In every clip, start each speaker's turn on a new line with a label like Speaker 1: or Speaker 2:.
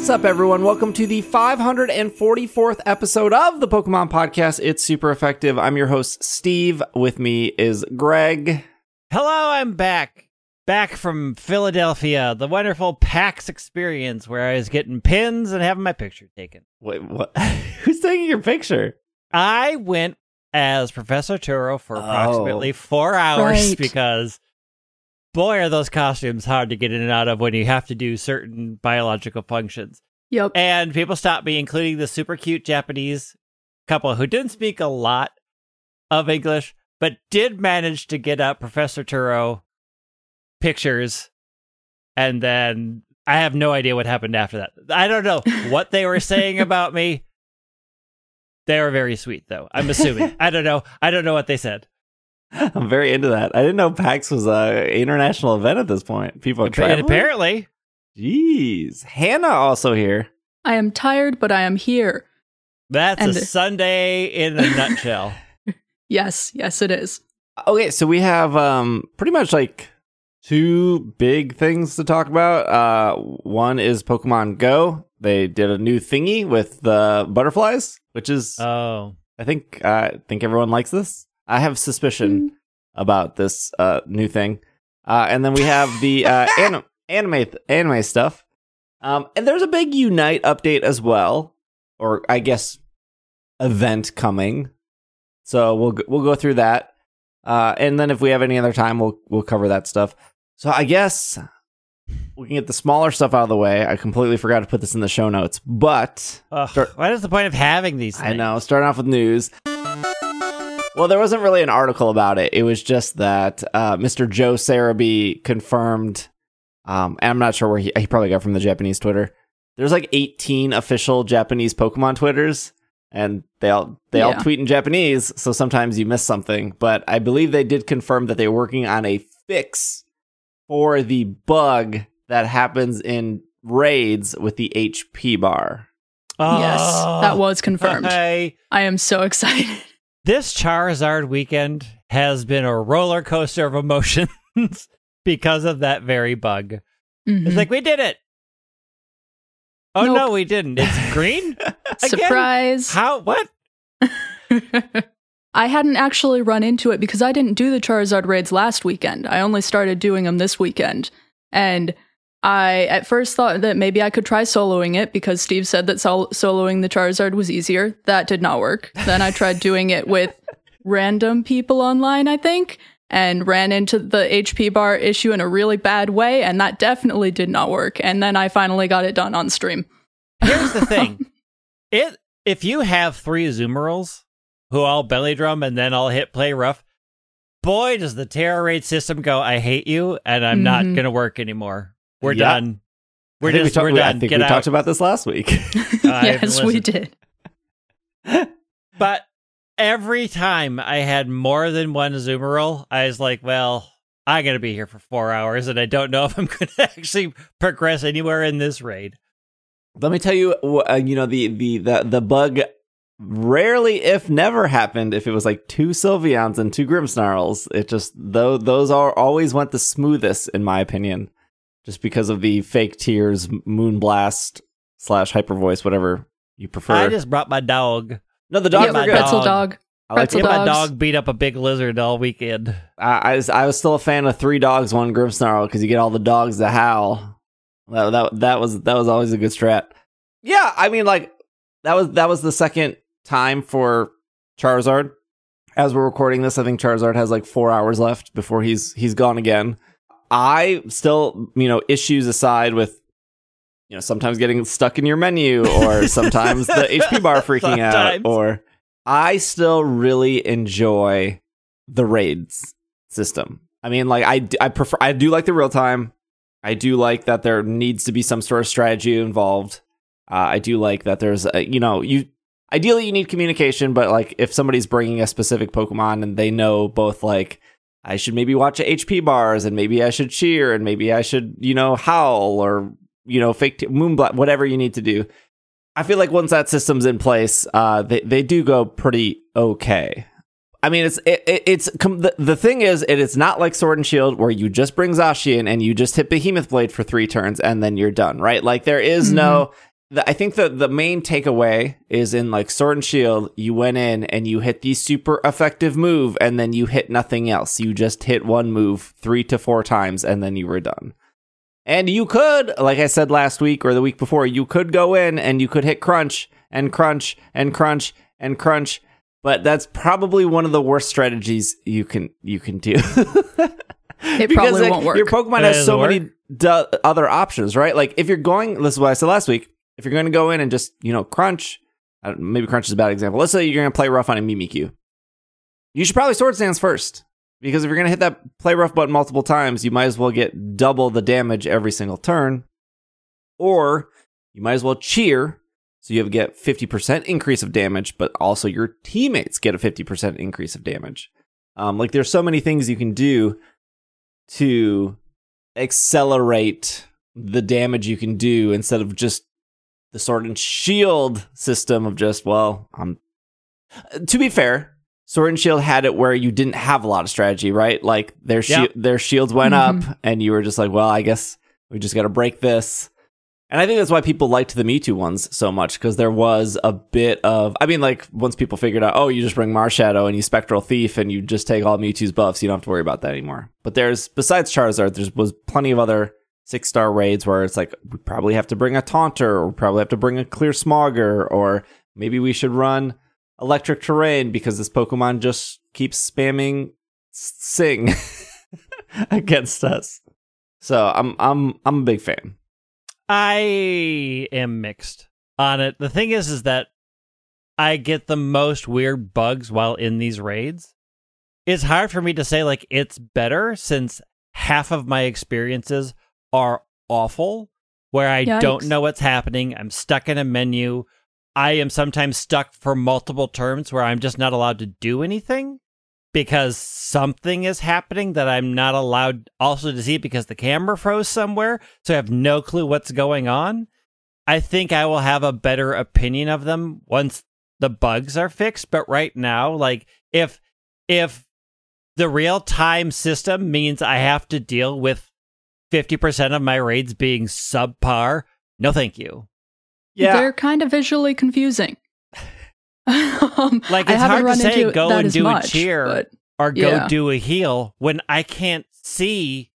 Speaker 1: What's up, everyone? Welcome to the 544th episode of the Pokemon Podcast. It's super effective. I'm your host, Steve. With me is Greg.
Speaker 2: Hello, I'm back. Back from Philadelphia, the wonderful PAX experience where I was getting pins and having my picture taken.
Speaker 1: Wait, what? Who's taking your picture?
Speaker 2: I went as Professor Turo for
Speaker 1: Oh.
Speaker 2: approximately four hours
Speaker 3: Right.
Speaker 2: because, boy, are those costumes hard to get in and out of when you have to do certain biological functions.
Speaker 3: Yep.
Speaker 2: And people stopped me, including the super cute Japanese couple who didn't speak a lot of English, but did manage to get up Professor Turo pictures. And then I have no idea what happened after that. I don't know what they were saying about me. They were very sweet, though. I'm assuming. I don't know. I don't know what they said.
Speaker 1: I'm very into that. I didn't know PAX was a international event at this point. People are traveling.
Speaker 2: apparently,
Speaker 1: Jeez. Hannah also here.
Speaker 3: I am tired, but I am here.
Speaker 2: that's
Speaker 3: And-
Speaker 2: a Sunday in a nutshell.
Speaker 3: Yes, yes, it is.
Speaker 1: Okay, so we have um pretty much like two big things to talk about. Uh one is Pokemon Go. They did a new thingy with the butterflies, which is
Speaker 2: Oh.
Speaker 1: I think uh, I think everyone likes this. I have suspicion about this uh new thing. Uh and then we have the uh anim- anime anime stuff. Um and there's a big Unite update as well or I guess event coming. So we'll g- we'll go through that. Uh and then if we have any other time we'll we'll cover that stuff. So I guess we can get the smaller stuff out of the way. I completely forgot to put this in the show notes, but
Speaker 2: Ugh,
Speaker 1: Start-
Speaker 2: what is the point of having these things?
Speaker 1: I know. Starting off with news. Well, there wasn't really an article about it. It was just that uh, Mr. Joe Serebii confirmed, um, and I'm not sure where he, he probably got from the Japanese Twitter. There's like 18 official Japanese Pokemon Twitters, and they all they all tweet in Japanese, so sometimes you miss something. But I believe they did confirm that they were working on a fix for the bug that happens in raids with the HP bar.
Speaker 3: Yes, that
Speaker 2: Oh,
Speaker 3: was confirmed.
Speaker 2: I-
Speaker 3: I am so excited.
Speaker 2: This Charizard weekend has been a roller coaster of emotions because of that very bug.
Speaker 3: Mhm.
Speaker 2: It's like we did it. Oh
Speaker 3: Nope.
Speaker 2: no, we didn't. It's green.
Speaker 3: Surprise.
Speaker 2: How? What?
Speaker 3: I hadn't actually run into it because I didn't do the Charizard raids last weekend. I only started doing them this weekend. And I at first thought that maybe I could try soloing it because Steve said that sol- soloing the Charizard was easier. That did not work. Then I tried doing it with random people online, I think, and ran into the HP bar issue in a really bad way, and that definitely did not work. And then I finally got it done on stream.
Speaker 2: Here's the thing. it if you have three Azumarills who all belly drum and then all hit play rough, boy does the Tera raid system go, I hate you and I'm not
Speaker 3: Mhm.
Speaker 2: gonna work anymore. We're
Speaker 1: Yeah.
Speaker 2: done. We're just
Speaker 1: we talked-
Speaker 2: we're done.
Speaker 1: I think
Speaker 2: Get
Speaker 1: we
Speaker 2: out.
Speaker 1: talked about this last week.
Speaker 2: I haven't
Speaker 3: yes, we did.
Speaker 2: But every time I had more than one Azumarill, I was like, well, I'm going to be here for four hours and I don't know if I'm going to actually progress anywhere in this raid.
Speaker 1: Let me tell you, uh, you know the the the the bug rarely, if never, happened if it was like two Sylveons and two Grimmsnarls. It just though those are always went the smoothest in my opinion, just because of the fake tears, Moonblast slash Hyper Voice, whatever you prefer.
Speaker 2: I just brought my dog.
Speaker 1: no, the dog.
Speaker 3: Yep,
Speaker 1: are good.
Speaker 3: pretzel
Speaker 2: dog.
Speaker 3: dog.
Speaker 1: I like
Speaker 3: pretzel
Speaker 1: it.
Speaker 2: My dog beat up a big lizard all weekend.
Speaker 1: I, I was I was still a fan of three dogs, one Grimmsnarl because you get all the dogs to howl. That, that that was that was always a good strat. Yeah, I mean, like that was that was the second time for Charizard. As we're recording this, I think Charizard has like four hours left before he's he's gone again. I still, you know, issues aside with, you know, sometimes getting stuck in your menu or sometimes the HP bar freaking
Speaker 2: Sometimes.
Speaker 1: out or I still really enjoy the raids system. I mean, like I I prefer I do like the real time. I do like that there needs to be some sort of strategy involved. Uh, I do like that there's a, you know you ideally you need communication, but like if somebody's bringing a specific Pokemon and they know both like I should maybe watch HP bars and maybe I should cheer and maybe I should you know howl or you know fake t- moonblack whatever you need to do. I feel like once that system's in place, uh, they they do go pretty okay. I mean, it's it, it, it's com- the, the thing is, it is not like Sword and Shield where you just bring Zacian and you just hit Behemoth Blade for three turns and then you're done, right? Like there is no. The, I think the the main takeaway is in like Sword and Shield, you went in and you hit the super effective move and then you hit nothing else. You just hit one move three to four times and then you were done. And you could, like I said last week or the week before, you could go in and you could hit crunch and crunch and crunch and crunch but that's probably one of the worst strategies you can you can do.
Speaker 3: It
Speaker 1: Because,
Speaker 3: probably
Speaker 1: like,
Speaker 3: won't work.
Speaker 1: Your Pokemon has so
Speaker 2: doesn't
Speaker 1: many du- other options, right? Like if you're going, this is what I said last week. If you're going to go in and just you know crunch, maybe crunch is a bad example. Let's say you're going to play rough on a Mimikyu. You should probably Swords Dance first because if you're going to hit that play rough button multiple times, you might as well get double the damage every single turn, or you might as well cheer so you get 50% increase of damage, but also your teammates get a 50% increase of damage. Um, like there's so many things you can do to accelerate the damage you can do instead of just the sword and shield system of just, well, I'm to be fair, Sword and Shield had it where you didn't have a lot of strategy, right? Like their shi-
Speaker 2: Yeah.
Speaker 1: their shields went
Speaker 3: Mhm.
Speaker 1: up, and you were just like, "Well, I guess we just got to break this." And I think that's why people liked the Mewtwo ones so much because there was a bit of, I mean, like once people figured out, oh, you just bring Marshadow and you Spectral Thief and you just take all Mewtwo's buffs, you don't have to worry about that anymore. But there's besides Charizard, there was plenty of other six star raids where it's like we probably have to bring a Taunter, or probably have to bring a Clear Smogger, or maybe we should run Electric Terrain because this Pokemon just keeps spamming Sing against us. So I'm I'm I'm a big fan.
Speaker 2: I am mixed on it. The thing is, is that I get the most weird bugs while in these raids. It's hard for me to say like it's better since half of my experiences are awful, where I don't know what's happening. I'm stuck in a menu. I am sometimes stuck for multiple terms where I'm just not allowed to do anything because something is happening that I'm not allowed also to see because the camera froze somewhere. So I have no clue what's going on. I think I will have a better opinion of them once the bugs are fixed. But right now, like if if the real time system means I have to deal with 50% of my raids being subpar, no thank you. Yeah.
Speaker 3: They're kind of visually confusing. um,
Speaker 2: Like,
Speaker 3: I
Speaker 2: it's
Speaker 3: haven't
Speaker 2: hard to say go and
Speaker 3: as
Speaker 2: do a cheer.
Speaker 3: but
Speaker 2: or go
Speaker 3: Yeah.
Speaker 2: do a heal when I can't see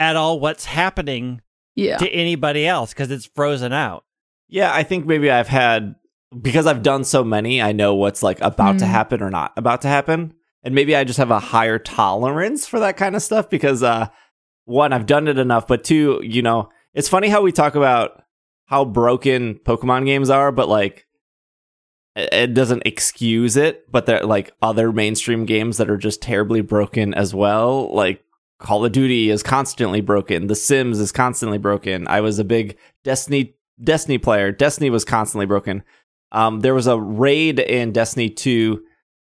Speaker 2: at all what's happening
Speaker 3: yeah,
Speaker 2: to anybody else because it's frozen out.
Speaker 1: Yeah, I think maybe I've had because I've done so many, I know what's like about to
Speaker 3: Mm.
Speaker 1: happen or not about to happen. And maybe I just have a higher tolerance for that kind of stuff because uh one, I've done it enough, but two, you know, it's funny how we talk about how broken Pokemon games are, but like it doesn't excuse it, but there are like other mainstream games that are just terribly broken as well. Like Call of Duty is constantly broken. The Sims is constantly broken. I was a big Destiny Destiny player. Destiny was constantly broken. Um, there was a raid in Destiny 2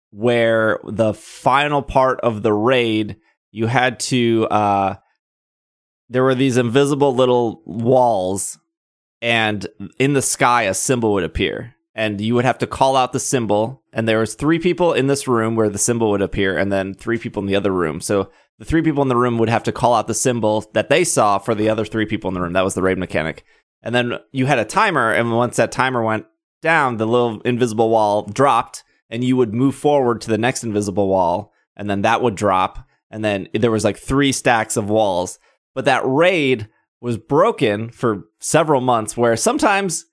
Speaker 1: where the final part of the raid you had to uh there were these invisible little walls and in the sky a symbol would appear. And you would have to call out the symbol and there was three people in this room where the symbol would appear and then three people in the other room. So the three people in the room would have to call out the symbol that they saw for the other three people in the room. That was the raid mechanic. And then you had a timer and once that timer went down the little invisible wall dropped and you would move forward to the next invisible wall and then that would drop. And then there was like three stacks of walls but that raid was broken for several months where sometimes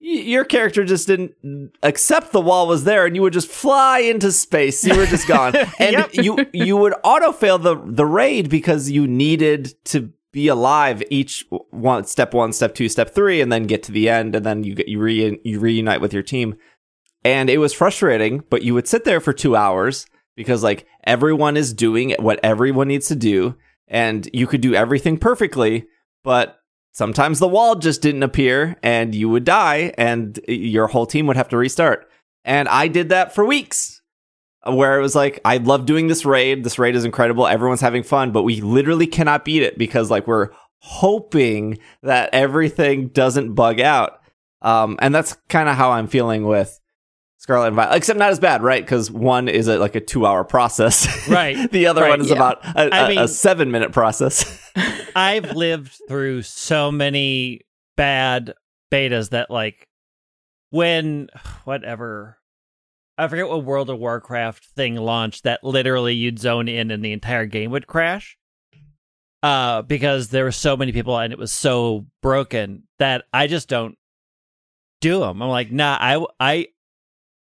Speaker 1: your character just didn't accept the wall was there and you would just fly into space. You were just gone. And
Speaker 2: Yep.
Speaker 1: you you would auto fail the the raid because you needed to be alive each one step one step two step three and then get to the end and then you get you re you reunite with your team. And it was frustrating but you would sit there for two hours because like everyone is doing what everyone needs to do and you could do everything perfectly but sometimes the wall just didn't appear and you would die and your whole team would have to restart. And i did that for weeks where it was like i love doing this raid. This raid is incredible. Everyone's having fun but we literally cannot beat it because like we're hoping that everything doesn't bug out. Um, and that's kind of how i'm feeling with Scarlet and Violet, except not as bad, right? Because one is a, like a two-hour process,
Speaker 2: Right.
Speaker 1: the other
Speaker 2: Right,
Speaker 1: one is
Speaker 3: yeah.
Speaker 1: about a,
Speaker 2: I
Speaker 1: a-
Speaker 2: mean-
Speaker 1: a seven-minute process.
Speaker 2: I've lived through so many bad betas that like when whatever I forget what World of Warcraft thing launched that literally you'd zone in and the entire game would crash. Uh because there were so many people and it was so broken that I just don't do them. I'm like, "Nah, I I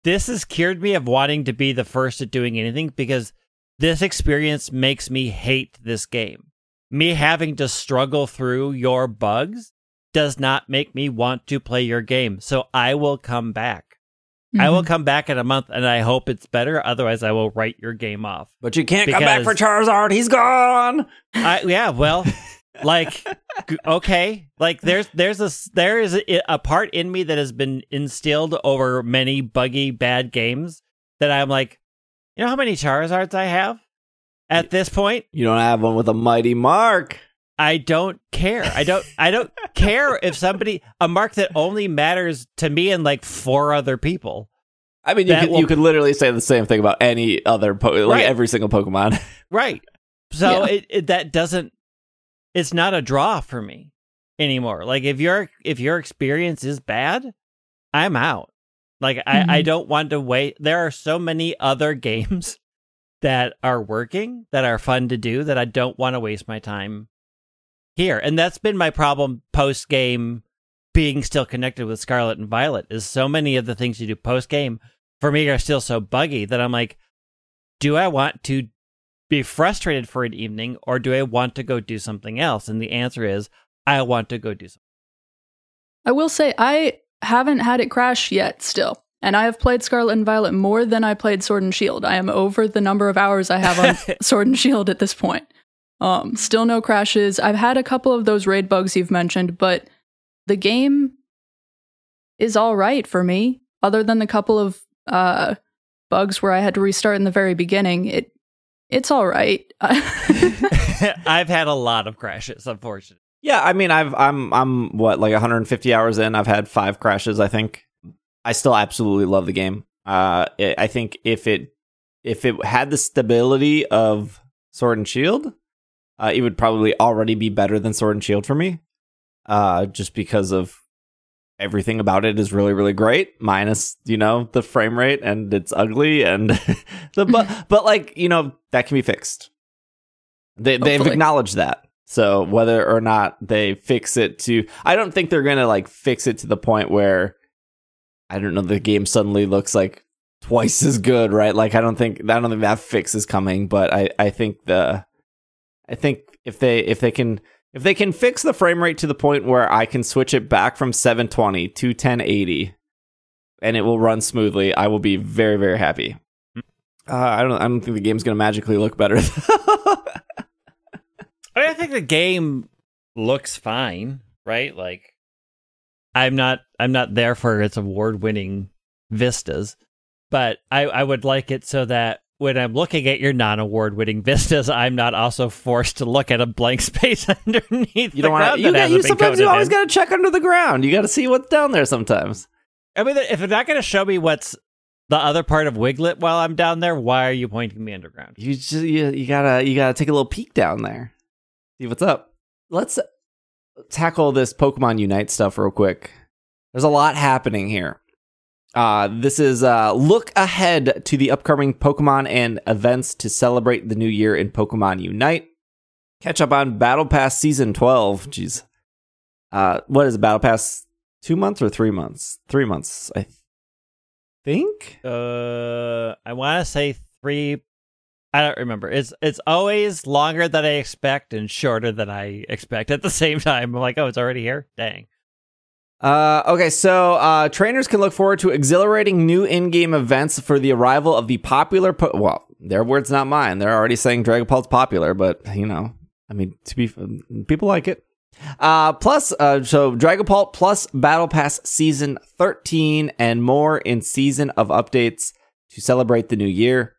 Speaker 2: this has cured me of wanting to be the first at doing anything because this experience makes me hate this game me having to struggle through your bugs does not make me want to play your game. So I will come back. I will
Speaker 3: Mhm.
Speaker 2: come back in a month and I hope it's better. Otherwise, I will write your game off.
Speaker 1: But you can't come back for
Speaker 2: Because-
Speaker 1: Charizard. He's gone.
Speaker 2: I, yeah, well, like, okay, like there's there's a there is a, a part in me that has been instilled over many buggy bad games that I'm like, you know how many Charizards I have at this point?
Speaker 1: You don't have one with a mighty mark.
Speaker 2: I don't care. I don't I don't care if somebody a mark that only matters to me and like four other people.
Speaker 1: I mean, you could,
Speaker 2: will-
Speaker 1: you could literally say the same thing about any other, po- like
Speaker 2: Right.
Speaker 1: every single Pokemon.
Speaker 2: Right. So
Speaker 3: Yeah.
Speaker 2: it, it that doesn't it's not a draw for me anymore. Like if your if your experience is bad, I'm out. Like I, I
Speaker 3: Mhm.
Speaker 2: don't want to wait. There are so many other games that are working that are fun to do that I don't want to waste my time here. And that's been my problem post game being still connected with Scarlet and Violet is so many of the things you do post game for me are still so buggy that I'm like, do I want to be frustrated for an evening or do I want to go do something else? And the answer is I want to go do something.
Speaker 3: I will say I haven't had it crash yet still. And I have played Scarlet and Violet more than I played Sword and Shield. I am over the number of hours I have on Sword and Shield at this point. Um, still no crashes. I've had a couple of those raid bugs you've mentioned, but the game is all right for me. Other than the couple of uh, bugs where I had to restart in the very beginning, it it's all right.
Speaker 2: I've had a lot of crashes, unfortunately.
Speaker 1: Yeah, I mean, I've I'm I'm what like 150 hours in. I've had five crashes. I think I still absolutely love the game. Uh, I I think if it if it had the stability of Sword and Shield, uh, it would probably already be better than Sword and Shield for me. Uh, just because of everything about it is really really great, minus you know the frame rate and it's ugly and the but but like you know that can be fixed. They they've acknowledged that. So whether or not they fix it to I don't think they're going to like fix it to the point where I don't know the game suddenly looks like twice as good, right? Like I don't think I don't think that fix is coming, but I I think the I think if they if they can if they can fix the frame rate to the point where I can switch it back from 720 to 1080 and it will run smoothly, I will be very very happy. Uh, I don't I don't think the game's going to magically look better.
Speaker 2: I mean, I think the game looks fine, right? Like I'm not I'm not there for its award-winning vistas, but I I would like it so that when I'm looking at your non-award-winning vistas, I'm not also forced to look at a blank space underneath
Speaker 1: You don't want to. You, got- you sometimes you always got to check under the ground. You got to see what's down there sometimes.
Speaker 2: I mean, if they're not going to show me what's the other part of Wiglett while I'm down there, why are you pointing me underground?
Speaker 1: You just you, you gotta you gotta take a little peek down there, see what's up. Let's tackle this Pokemon Unite stuff real quick. There's a lot happening here. Uh, this is uh, look ahead to the upcoming Pokemon and events to celebrate the new year in Pokemon Unite. Catch up on Battle Pass Season 12. Jeez. Uh, what is Battle Pass? Two months or three months? Three months, I think.
Speaker 2: Uh, I want to say three. I don't remember. It's it's always longer than I expect and shorter than I expect at the same time. I'm like, oh, it's already here. Dang.
Speaker 1: Uh, okay, so uh, trainers can look forward to exhilarating new in-game events for the arrival of the popular. Po- well, their words, not mine. They're already saying Dragapult's popular, but you know, I mean, to be people like it. Uh, plus, uh, so Dragapult plus Battle Pass Season 13 and more in season of updates to celebrate the new year.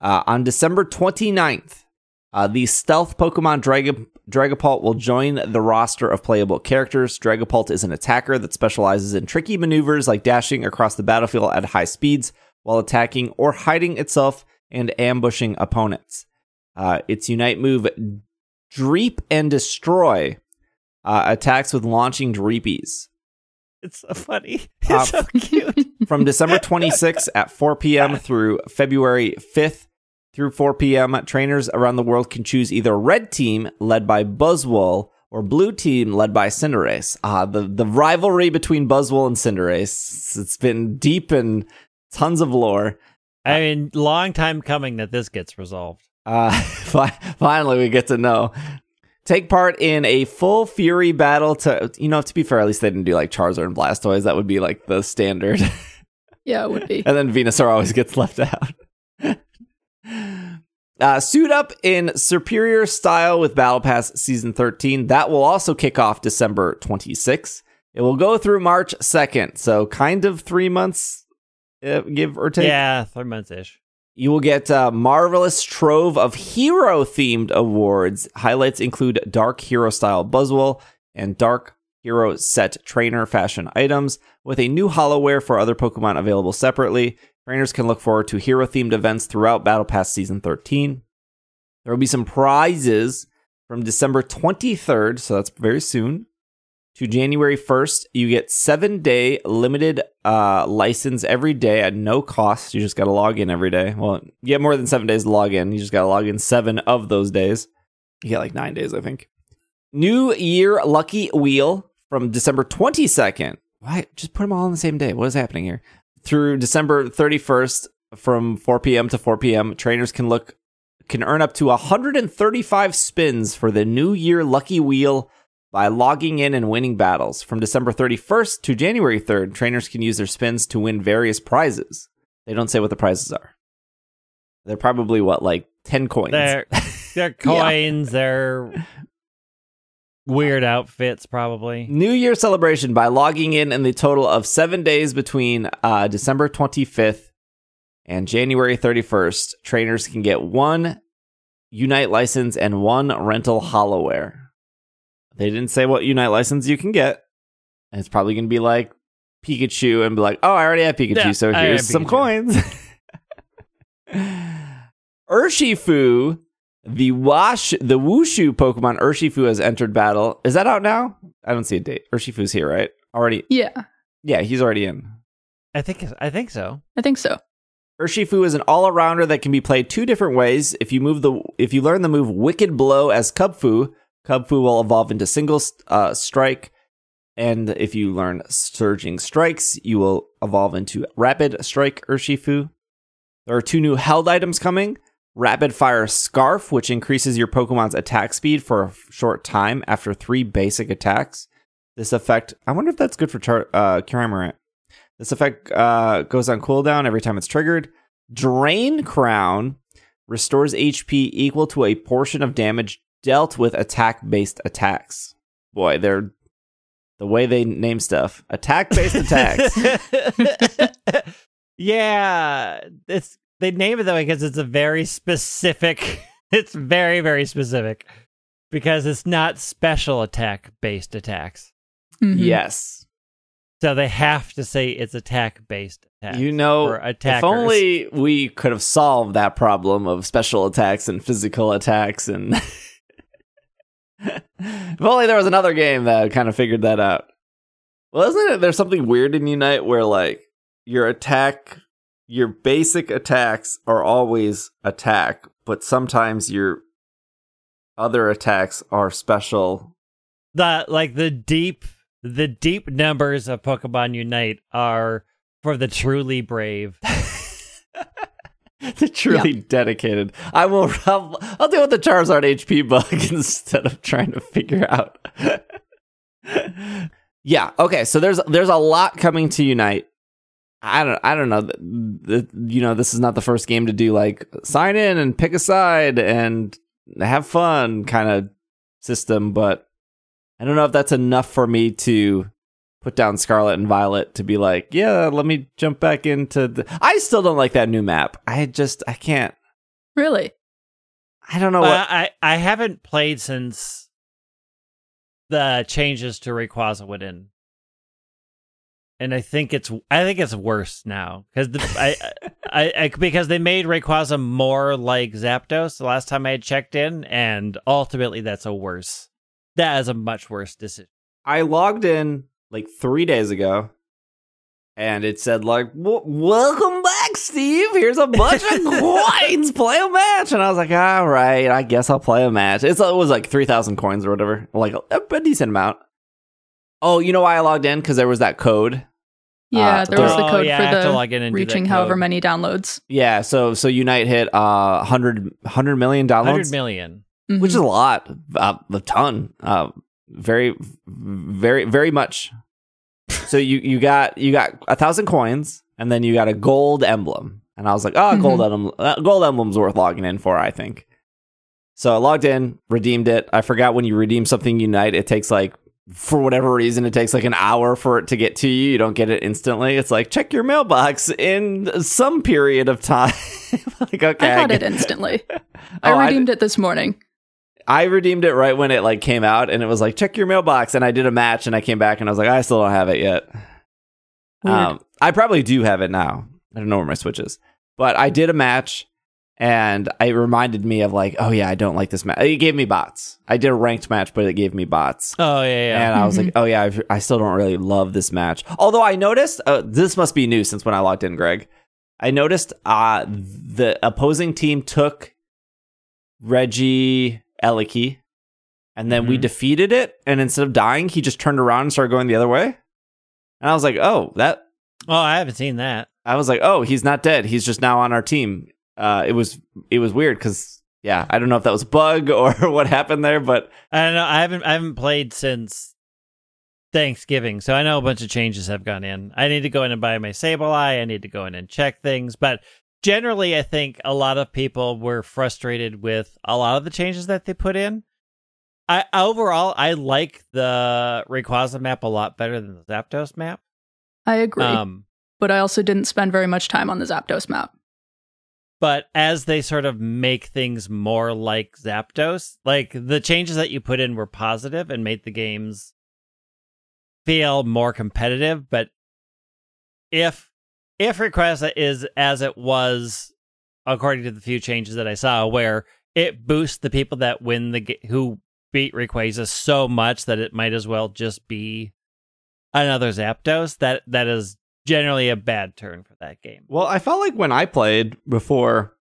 Speaker 1: Uh, on December 29th, uh, the stealth Pokemon Dragon Dragapult will join the roster of playable characters. Dragapult is an attacker that specializes in tricky maneuvers like dashing across the battlefield at high speeds while attacking or hiding itself and ambushing opponents. Uh, its Unite move, Dreep and Destroy, uh, attacks with launching Dreepies.
Speaker 2: It's so funny.
Speaker 1: Uh,
Speaker 2: It's so cute.
Speaker 1: From December 26th at 4 p.m. through February 5th through 4 p.m., trainers around the world can choose either Red Team, led by Buzzwole, or Blue Team, led by Cinderace. Ah, the, the rivalry between Buzzwole and Cinderace. It's been deep and tons of lore.
Speaker 2: I mean, long time coming that this gets resolved.
Speaker 1: Uh, fi- finally, we get to know. Take part in a full Fury battle to, you know, to be fair, at least they didn't do like Charizard and Blastoise. That would be like the standard.
Speaker 3: Yeah, it would be.
Speaker 1: and then Venusaur always gets left out. uh, suit up in superior style with Battle Pass Season 13. That will also kick off December 26th. It will go through March 2nd, so kind of three months, uh, give or take.
Speaker 2: Yeah, three months ish.
Speaker 1: You will get a marvelous trove of hero themed awards. Highlights include Dark Hero style Buzzwole and Dark Hero set trainer fashion items with a new Holowear for other Pokemon available separately. Trainers can look forward to hero themed events throughout Battle Pass Season 13. There will be some prizes from December 23rd, so that's very soon, to January 1st. You get seven day limited uh, license every day at no cost. You just got to log in every day. Well, you get more than seven days to log in. You just got to log in seven of those days. You get like nine days, I think. New Year Lucky Wheel from December 22nd. Why? Just put them all on the same day. What is happening here? Through December 31st from 4 p.m. to 4 p.m., trainers can look can earn up to 135 spins for the New Year Lucky Wheel by logging in and winning battles. From December 31st to January 3rd, trainers can use their spins to win various prizes. They don't say what the prizes are. They're probably what, like 10 coins.
Speaker 2: They're, they're coins, they're weird outfits, probably.
Speaker 1: New Year celebration by logging in in the total of seven days between uh, December 25th and January 31st. Trainers can get one Unite license and one rental Holowear. They didn't say what Unite license you can get. And it's probably going to be like Pikachu and be like, oh, I already have Pikachu,
Speaker 2: Yeah,
Speaker 1: so here's some
Speaker 2: Pikachu."
Speaker 1: coins. Urshifu, the Wash, the Wushu Pokemon Urshifu has entered battle. Is that out now? I don't see a date. Urshifu's here, right? Already.
Speaker 3: Yeah,
Speaker 1: Yeah, he's already in.
Speaker 2: I think I think so.
Speaker 3: I think so.
Speaker 1: Urshifu is an all-arounder that can be played two different ways. If you move the if you learn the move Wicked Blow as Kubfu, Kubfu will evolve into single uh, strike, and if you learn Surging Strikes, you will evolve into Rapid Strike Urshifu. There are two new held items coming. Rapid Fire Scarf, which increases your Pokemon's attack speed for a short time after three basic attacks. This effect, I wonder if that's good for Char- uh, Cramorant. This effect uh, goes on cooldown every time it's triggered. Drain Crown restores HP equal to a portion of damage dealt with attack based attacks. Boy, they're the way they name stuff attack based attacks.
Speaker 2: yeah, it's they name it that way because it's a very specific. It's very very specific because it's not special attack based attacks.
Speaker 3: Mhm.
Speaker 1: yes.
Speaker 2: So they have to say it's attack based attacks.
Speaker 1: You know, if only we could have solved that problem of special attacks and physical attacks and if only there was another game that kind of figured that out. Well, isn't it there's something weird in Unite where like your attack your basic attacks are always attack, but sometimes your other attacks are special.
Speaker 2: the like the deep the deep numbers of Pokemon Unite are for the truly brave.
Speaker 1: the truly dedicated. I will. I'll, I'll deal with the Charizard HP bug instead of trying to figure out. yeah. Okay. So there's there's a lot coming to Unite. I don't. I don't know. The, the, you know, this is not the first game to do like sign in and pick a side and have fun kind of system, but I don't know if that's enough for me to put down Scarlet and Violet to be like, yeah, let me jump back into the. I still don't like that new map. I just I can't.
Speaker 3: Really?
Speaker 1: I don't know
Speaker 2: Uh,
Speaker 1: what.
Speaker 2: I I haven't played since the changes to Rayquaza went in, and I think it's I think it's worse now because I, I, I because they made Rayquaza more like Zapdos the last time I had checked in, and ultimately that's a worse. That is a much worse decision.
Speaker 1: I logged in like three days ago, and it said like, "Welcome back, Steve. Here's a bunch of coins. Play a match." And I was like, "All right, I guess I'll play a match." It's, it was like three thousand coins or whatever, like a, a decent amount. Oh, you know why I logged in? Because there was that code.
Speaker 3: Yeah,
Speaker 1: Uh,
Speaker 3: there was the
Speaker 2: Oh,
Speaker 3: code
Speaker 2: yeah, I have to
Speaker 3: for
Speaker 2: log in
Speaker 3: the
Speaker 2: and do that
Speaker 3: reaching however many downloads.
Speaker 1: Yeah, so so Unite hit uh 100, 100 million downloads,
Speaker 2: Hundred million.
Speaker 1: which is a lot, uh, a ton, uh, very, very, very much. So you you got you got a thousand coins, and then you got a gold emblem, and I was like, oh, gold emblem, uh, gold emblem's worth logging in for, I think. So I logged in, redeemed it. I forgot when you redeem something Unite, it takes like for whatever reason, it takes like an hour for it to get to you. You don't get it instantly. It's like check your mailbox in some period of time. like okay,
Speaker 3: I got it instantly.
Speaker 1: Oh,
Speaker 3: I
Speaker 1: I
Speaker 3: redeemed it this morning.
Speaker 1: I redeemed it right when it like came out, and it was like check your mailbox. And I did a match, and I came back, and I was like, I still don't have it yet.
Speaker 3: Weird.
Speaker 1: Um, I probably do have it now. I don't know where my switch is, but I did a match, and it reminded me of like, oh yeah, I don't like this match. It gave me bots. I did a ranked match, but it gave me bots.
Speaker 2: Oh yeah, yeah.
Speaker 1: And I was like, oh yeah, I've, I still don't really love this match. Although I noticed, uh, this must be new since when I logged in, Greg. I noticed uh, the opposing team took Reggie Eliki, and then we
Speaker 2: Mhm.
Speaker 1: defeated it. And instead of dying, he just turned around and started going the other way. And I was like, oh, that.
Speaker 2: oh, I haven't seen that.
Speaker 1: I was like, oh, he's not dead. He's just now on our team. Uh, it was it was weird because yeah, I don't know if that was a bug or what happened there, but
Speaker 2: I don't know. I haven't I haven't played since Thanksgiving, so I know a bunch of changes have gone in. I need to go in and buy my Sableye. I need to go in and check things, but generally, I think a lot of people were frustrated with a lot of the changes that they put in. I overall, I like the Rayquaza map a lot better than the Zapdos map.
Speaker 3: I agree,
Speaker 2: Um,
Speaker 3: but I also didn't spend very much time on the Zapdos map.
Speaker 2: But as they sort of make things more like Zapdos, like the changes that you put in were positive and made the games feel more competitive. But if if Rayquaza is as it was according to the few changes that I saw, where it boosts the people that win the who beat Rayquaza so much that it might as well just be another Zapdos, that that is generally a bad turn for that game.
Speaker 1: Well, I felt like when I played before,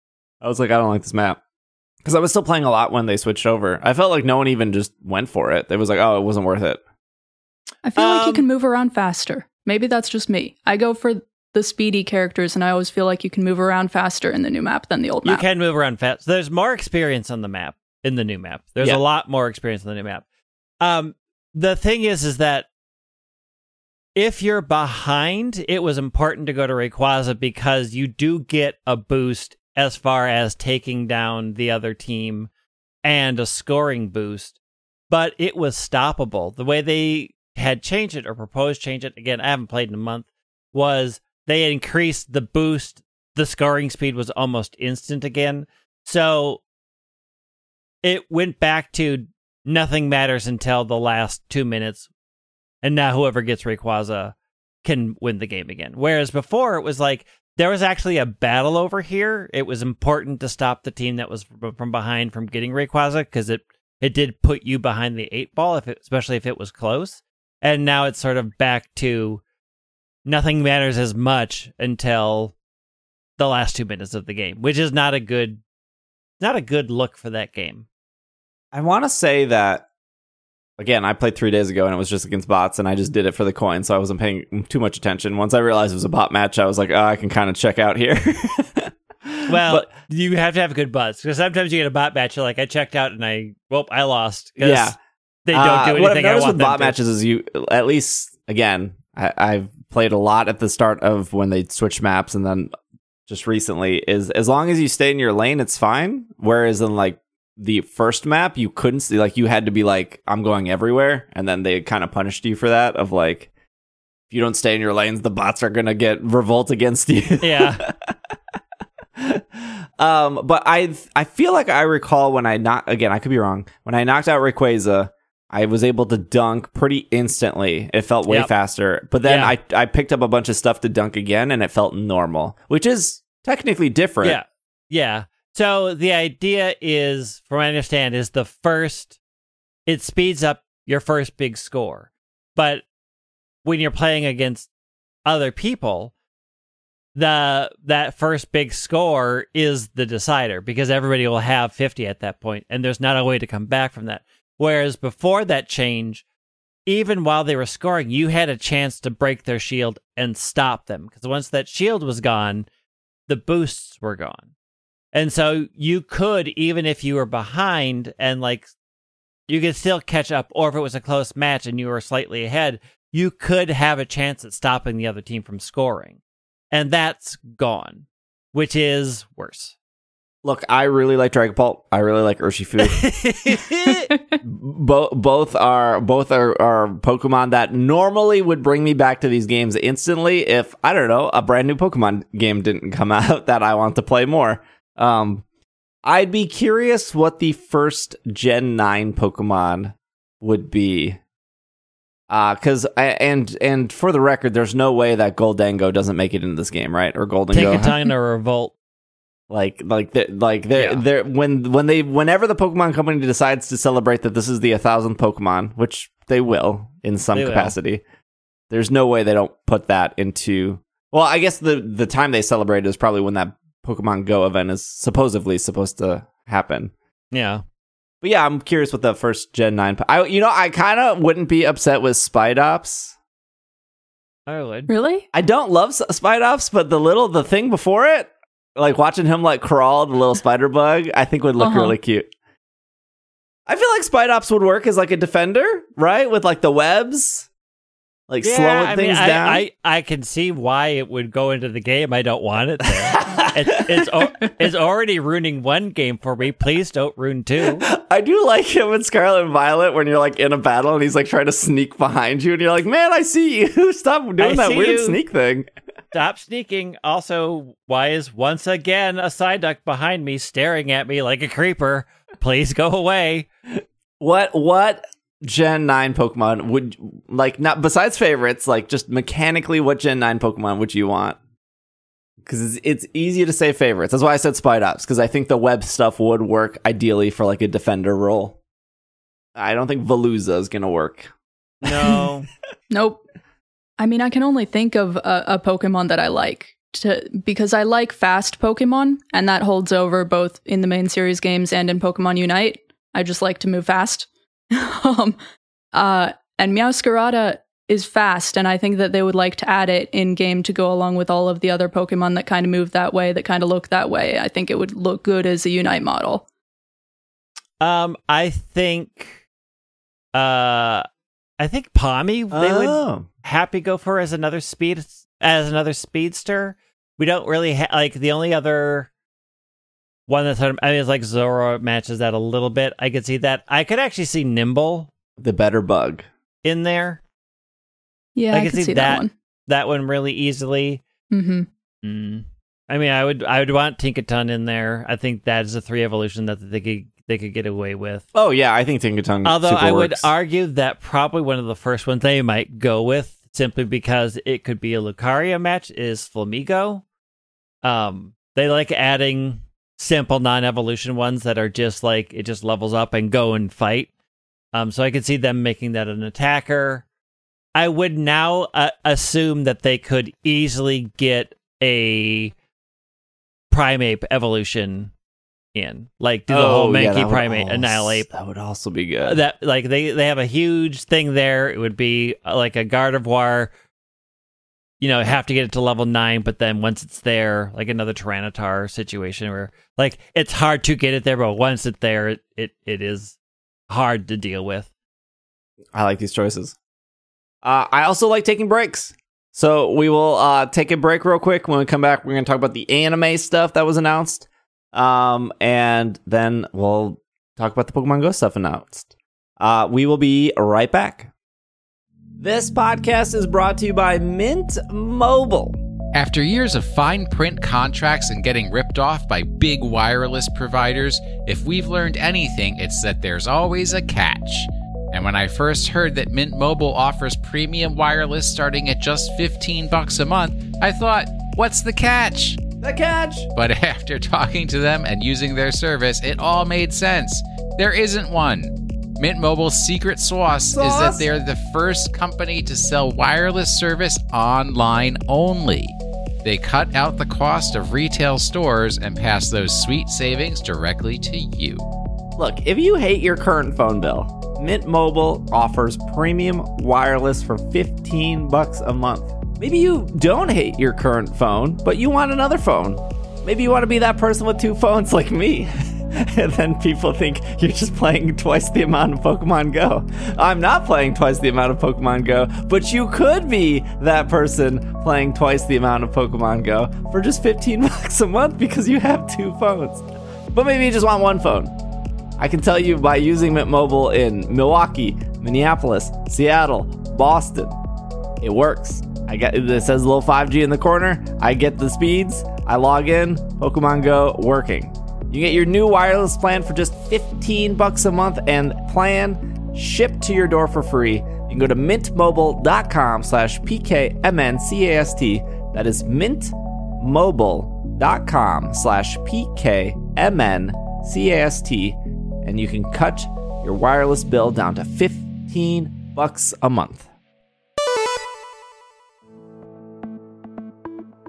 Speaker 1: I was like, I don't like this map. Because I was still playing a lot when they switched over. I felt like no one even just went for it. It was like, oh, it wasn't worth it.
Speaker 3: I feel like you
Speaker 2: Um,
Speaker 3: can move around faster. Maybe that's just me. I go for the speedy characters, and I always feel like you can move around faster in the new map than the old map.
Speaker 2: You can move around fast. There's more experience on the map in the new map. There's
Speaker 1: Yeah.
Speaker 2: a lot more experience on the new map. Um, the thing is, is that if you're behind, it was important to go to Rayquaza because you do get a boost as far as taking down the other team and a scoring boost. But it was stoppable. The way they had changed it or proposed change it again, I haven't played in a month. Was they increased the boost? The scoring speed was almost instant again. So it went back to nothing matters until the last two minutes, and now whoever gets Rayquaza can win the game again. Whereas before it was like there was actually a battle over here. It was important to stop the team that was from behind from getting Rayquaza because it it did put you behind the eight ball, if it, especially if it was close. And now it's sort of back to nothing matters as much until the last two minutes of the game, which is not a good not a good look for that game.
Speaker 1: I want to say that, again, I played three days ago and it was just against bots and I just did it for the coin. So I wasn't paying too much attention. Once I realized it was a bot match, I was like, oh, I can kind of check out here.
Speaker 2: Well,
Speaker 1: But-
Speaker 2: you have to have a good butts because sometimes you get a bot match. You're like, I checked out and I, well, I lost.
Speaker 1: Yeah.
Speaker 2: they don't
Speaker 1: Uh,
Speaker 2: do
Speaker 1: What I've
Speaker 2: anything I
Speaker 1: with bot
Speaker 2: to.
Speaker 1: matches is you, at least again, I, I've played a lot at the start of when they switch maps, and then just recently is as long as you stay in your lane, it's fine. Whereas in like the first map, you couldn't see, like you had to be like, I'm going everywhere, and then they kind of punished you for that. Of like, if you don't stay in your lanes, the bots are gonna get revolt against you.
Speaker 2: Yeah.
Speaker 1: um, but I I feel like I recall when I not again I could be wrong when I knocked out Rayquaza, I was able to dunk pretty instantly. It felt way
Speaker 2: Yep.
Speaker 1: faster. But then
Speaker 2: Yeah.
Speaker 1: I I picked up a bunch of stuff to dunk again and it felt normal, which is technically different.
Speaker 2: Yeah. Yeah. So the idea is, from what I understand, is the first, it speeds up your first big score. But when you're playing against other people, the that first big score is the decider because everybody will have 50 at that point and there's not a way to come back from that. Whereas before that change, even while they were scoring, you had a chance to break their shield and stop them because once that shield was gone, the boosts were gone. And so you could, even if you were behind and like you could still catch up, or if it was a close match and you were slightly ahead, you could have a chance at stopping the other team from scoring. And that's gone, which is worse.
Speaker 1: Look, I really like Dragon Ball. I really like Urshifu. Bo- both are both are, are Pokemon that normally would bring me back to these games instantly if I don't know a brand new Pokemon game didn't come out that I want to play more. Um, I'd be curious what the first Gen nine Pokemon would be. Uh, cause I, and and for the record, there's no way that Goldango doesn't make it into this game, right? Or Gholdengo.
Speaker 2: Take a time to revolt.
Speaker 1: Like like they like they're
Speaker 2: Yeah.
Speaker 1: they're when when they whenever the Pokemon company decides to celebrate that this is the 1000th Pokemon, which they will in some
Speaker 2: They will.
Speaker 1: capacity. There's no way they don't put that into Well, I guess the the time they celebrate is probably when that Pokemon Go event is supposedly supposed to happen.
Speaker 2: Yeah.
Speaker 1: But yeah, I'm curious what the first Gen 9 po- I you know, I kind of wouldn't be upset with Spidops.
Speaker 2: I would.
Speaker 3: really?
Speaker 1: I don't love S- Spidops, but the little the thing before it, like watching him like crawl, the little spider bug, I think would look
Speaker 3: Uh-huh.
Speaker 1: really cute. I feel like Spidops would work as like a defender, right? With like the webs, like slowing
Speaker 2: I
Speaker 1: things
Speaker 2: I,
Speaker 1: down.
Speaker 2: I, I can see why it would go into the game. I don't want it there. it's, it's, it's already ruining one game for me. Please don't ruin two.
Speaker 1: I do like him in Scarlet and Violet when you're like in a battle and he's like trying to sneak behind you, and you're like, "Man, I see you! Stop doing
Speaker 2: I
Speaker 1: that weird
Speaker 2: you."
Speaker 1: sneak thing."
Speaker 2: Stop sneaking. Also, why is once again a side duck behind me staring at me like a creeper? Please go away.
Speaker 1: What what Gen 9 Pokemon would like not besides favorites, like just mechanically what Gen 9 Pokemon would you want? Cuz it's, it's easy to say favorites. That's why I said Spidops because I think the web stuff would work ideally for like a defender role. I don't think Veluza is going to work.
Speaker 2: No.
Speaker 3: Nope. I mean, I can only think of a, a Pokemon that I like to because I like fast Pokemon, and that holds over both in the main series games and in Pokemon Unite. I just like to move fast. um, uh, and Meowscarada is fast, and I think that they would like to add it in game to go along with all of the other Pokemon that kind of move that way, that kind of look that way. I think it would look good as a Unite model.
Speaker 2: um, I think, uh, I think Pommy they would
Speaker 1: Oh.
Speaker 2: happy go for as another speed as another speedster. We don't really ha- like the only other one that's I mean it's like Zoro matches that a little bit. I could see that. I could actually see Nymble
Speaker 1: the better bug.
Speaker 2: in there.
Speaker 3: Yeah,
Speaker 2: I
Speaker 3: I,
Speaker 2: can
Speaker 3: can
Speaker 2: see
Speaker 3: see,
Speaker 2: that.
Speaker 3: that. one.
Speaker 2: That one really easily.
Speaker 3: hmm
Speaker 2: Mm. I mean, I would I would want Tinkaton in there. I think that is a three evolution that they could they could get away with.
Speaker 1: Oh yeah, I think Tinkaton
Speaker 2: Although
Speaker 1: super
Speaker 2: I would argue that probably one of the first ones they might go with, simply because it could be a Lucario match, is Flamigo. Um, they like adding simple non-evolution ones that are just like it just levels up and go and fight. Um, so I could see them making that an attacker. I would now uh, assume that they could easily get a Primeape evolution in, like do the whole
Speaker 1: Oh, yeah,
Speaker 2: Mankey
Speaker 1: would
Speaker 2: Primeape
Speaker 1: also-
Speaker 2: Annihilape
Speaker 1: That would also be good.
Speaker 2: that like they they have a huge thing there. It would be uh, like a Gardevoir. You know, have to get it to level nine, but then once it's there, like another Tyranitar situation where like it's hard to get it there, but once it's there, it it, it is hard to deal with.
Speaker 1: I like these choices. Uh, I also like taking breaks. So we will uh, take a break real quick. When we come back, we're going to talk about the anime stuff that was announced. Um, and then we'll talk about the Pokemon Go stuff announced. Uh, we will be right back. This podcast is brought to you by Mint Mobile.
Speaker 4: After years of fine print contracts and getting ripped off by big wireless providers, if we've learned anything, it's that there's always a catch. And when I first heard that Mint Mobile offers premium wireless starting at just 15 bucks a month, I thought, what's the catch?
Speaker 1: The catch.
Speaker 4: But after talking to them and using their service, it all made sense. There isn't one. Mint Mobile's secret sauce, is that they're the first company to sell wireless service online only. They cut out the cost of retail stores and pass those sweet savings directly to you.
Speaker 1: Look, if you hate your current phone bill, Mint Mobile offers premium wireless for 15 bucks a month. Maybe you don't hate your current phone, but you want another phone. Maybe you want to be that person with two phones like me. and then people think you're just playing twice the amount of Pokemon Go. I'm not playing twice the amount of Pokemon Go, but you could be that person playing twice the amount of Pokemon Go for just 15 bucks a month because you have two phones. But maybe you just want one phone. I can tell you by using Mint Mobile in Milwaukee, Minneapolis, Seattle, Boston, it works. I get it says little 5G in the corner. I get the speeds. I log in. Pokemon Go working. You get your new wireless plan for just 15 bucks a month and plan shipped to your door for free. You can go to mintmobile.com slash PKMNCAST. That is mintmobile.com slash PKMNCAST. And you can cut your wireless bill down to 15 bucks a month.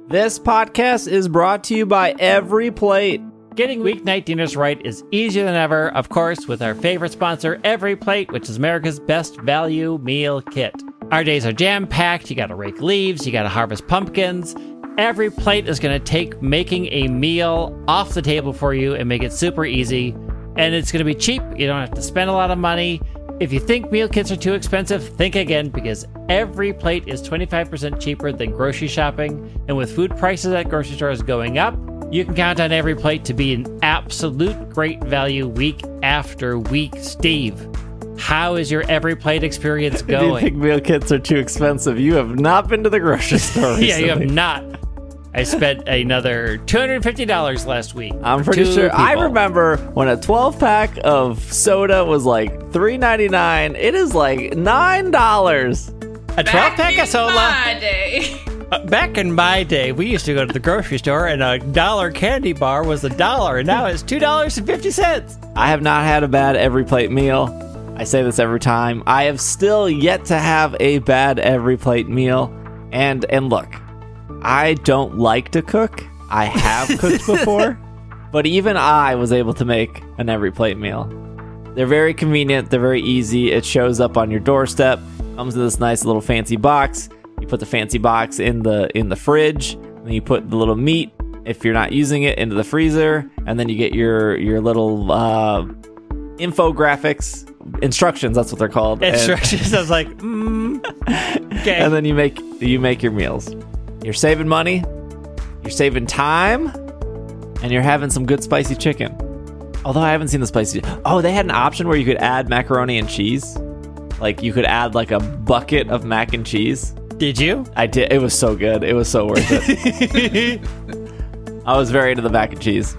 Speaker 1: This podcast is brought to you by Every Plate.
Speaker 2: Getting weeknight dinners right is easier than ever, of course, with our favorite sponsor, Every Plate, which is America's best value meal kit. Our days are jam packed. You gotta rake leaves, you gotta harvest pumpkins. Every Plate is gonna take making a meal off the table for you and make it super easy. And it's gonna be cheap. You don't have to spend a lot of money. If you think meal kits are too expensive, think again because every plate is 25% cheaper than grocery shopping. And with food prices at grocery stores going up, you can count on every plate to be an absolute great value week after week. Steve, how is your every plate experience
Speaker 1: If you think meal kits are too expensive, you have not been to the grocery store
Speaker 2: yeah, you have not. I spent another $250 last week.
Speaker 1: I'm pretty
Speaker 2: two
Speaker 1: sure. I remember when a 12 pack of soda was like $3.99. It is like $9.
Speaker 2: a 12 pack of soda. Uh, Back in my day, we used to go to the grocery store and a dollar candy bar was a dollar, and now it's two dollars and fifty cents.
Speaker 1: I have not had a bad every plate meal. I say this every time. I have still yet to have a bad every plate meal. And and look, I don't like to cook. I have cooked before, but even I was able to make an every plate meal. They're very convenient, they're very easy. It shows up on your doorstep. Comes in this nice little fancy box. You put the fancy box in the in the fridge, and you put the little meat if you're not using it into the freezer, and then you get your your little uh, infographics instructions. That's what they're called. and-
Speaker 2: Instructions. I was like, mm, okay.
Speaker 1: and then you make you make your meals. You're saving money, you're saving time, and you're having some good spicy chicken. Although I haven't seen the spicy. Oh, they had an option where you could add macaroni and cheese. Like you could add like a bucket of mac and cheese.
Speaker 2: Did you?
Speaker 1: I did. It was so good. It was so worth it. I was very into the mac and cheese.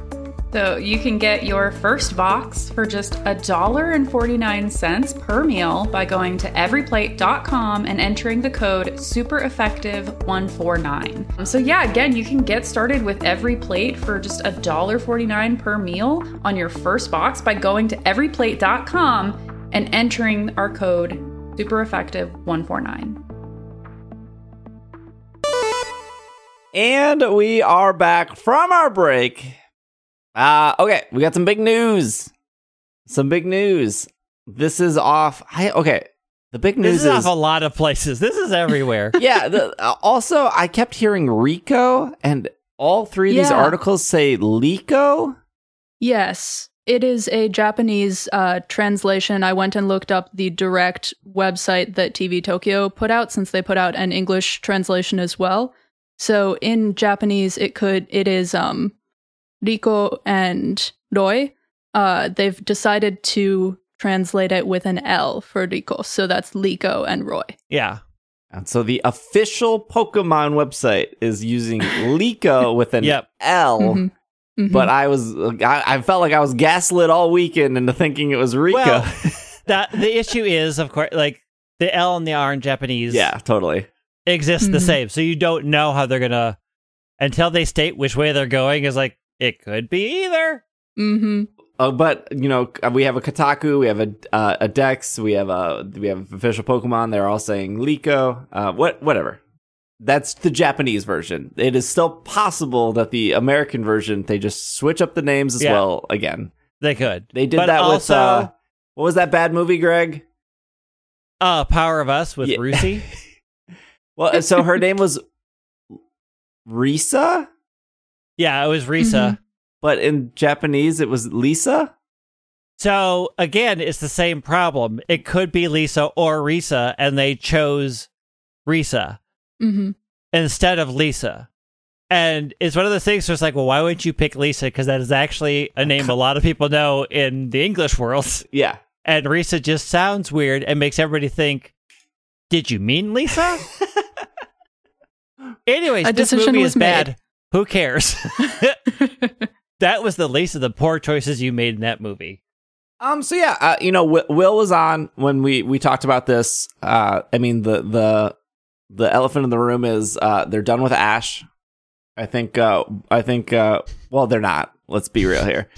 Speaker 5: So you can get your first box for just $1.49 per meal by going to everyplate.com and entering the code supereffective149. So yeah, again, you can get started with every plate for just $1.49 per meal on your first box by going to everyplate.com and entering our code supereffective149.
Speaker 1: And we are back from our break. Uh, okay, we got some big news. Some big news. This is off. I, okay, the big news
Speaker 2: This is off a lot of places. This is everywhere.
Speaker 1: yeah. The, uh, also, I kept hearing Rico, and all three of these articles say Lico.
Speaker 3: Yes, it is a Japanese uh, translation. I went and looked up the direct website that TV Tokyo put out since they put out an English translation as well. So in Japanese, it could it is um, Riko and Roy. Uh, they've decided to translate it with an L for Riko, so that's Liko and Roy.
Speaker 2: yeah.
Speaker 1: And so the official Pokemon website is using Lico with an
Speaker 2: Yep.
Speaker 1: L.
Speaker 3: Mhm. Mhm.
Speaker 1: But I was, I, I felt like I was gaslit all weekend into thinking it was Rico.
Speaker 2: Well, that the issue is, of course, like the L and the R in Japanese
Speaker 1: yeah, totally.
Speaker 2: Exist the
Speaker 3: Mhm.
Speaker 2: same. So you don't know how they're gonna until they state which way they're going. Is like it could be either.
Speaker 3: Mm-hmm.
Speaker 1: Uh, but you know, we have a Kotaku, we have a uh, a Dex, we have a we have official Pokemon. They're all saying Liko. Uh, what whatever. That's the Japanese version. It is still possible that the American version they just switch up the names as
Speaker 2: Yeah.
Speaker 1: well again.
Speaker 2: They could.
Speaker 1: They did
Speaker 2: But
Speaker 1: that with
Speaker 2: also-
Speaker 1: uh, what was that bad movie, Greg?
Speaker 2: Uh, Power of Us with
Speaker 1: Yeah.
Speaker 2: Rusi.
Speaker 1: Well, so her name was Risa,
Speaker 2: yeah, it was Risa.
Speaker 3: Mhm.
Speaker 1: but in Japanese it was Lisa.
Speaker 2: So again, it's the same problem. It could be Lisa or Risa, and they chose Risa
Speaker 3: Mm-hmm.
Speaker 2: instead of Lisa. And it's one of those things where it's like, well, why wouldn't you pick Lisa? Because that is actually a name a lot of people know in the English world.
Speaker 1: Yeah.
Speaker 2: And Risa just sounds weird and makes everybody think, did you mean Lisa? Anyways,
Speaker 3: A
Speaker 2: this
Speaker 3: decision
Speaker 2: movie
Speaker 3: was
Speaker 2: is bad. Who cares? that was the least of the poor choices you made in that movie.
Speaker 1: Um. So yeah, uh, you know, Will, Will was on when we we talked about this. Uh, I mean, the the the elephant in the room is uh, they're done with Ash. I think. Uh, I think. Uh, well, they're not. Let's be real here.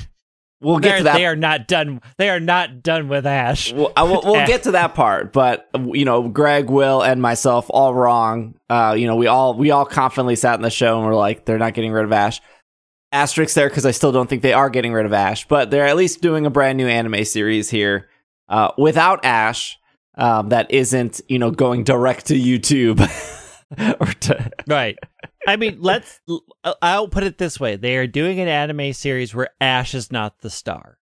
Speaker 1: We'll get
Speaker 2: They're-
Speaker 1: to that.
Speaker 2: They are not done. They are not done with Ash.
Speaker 1: We'll, will, we'll get to that part, but you know, Greg, Will, and myself all wrong. Uh, you know, we all we all confidently sat in the show and we're like, they're not getting rid of Ash. Asterisk there because I still don't think they are getting rid of Ash, but they're at least doing a brand new anime series here uh, without Ash. Um, that isn't you know going direct to YouTube or to
Speaker 2: Right. I mean, let's. I'll put it this way: they are doing an anime series where Ash is not the star.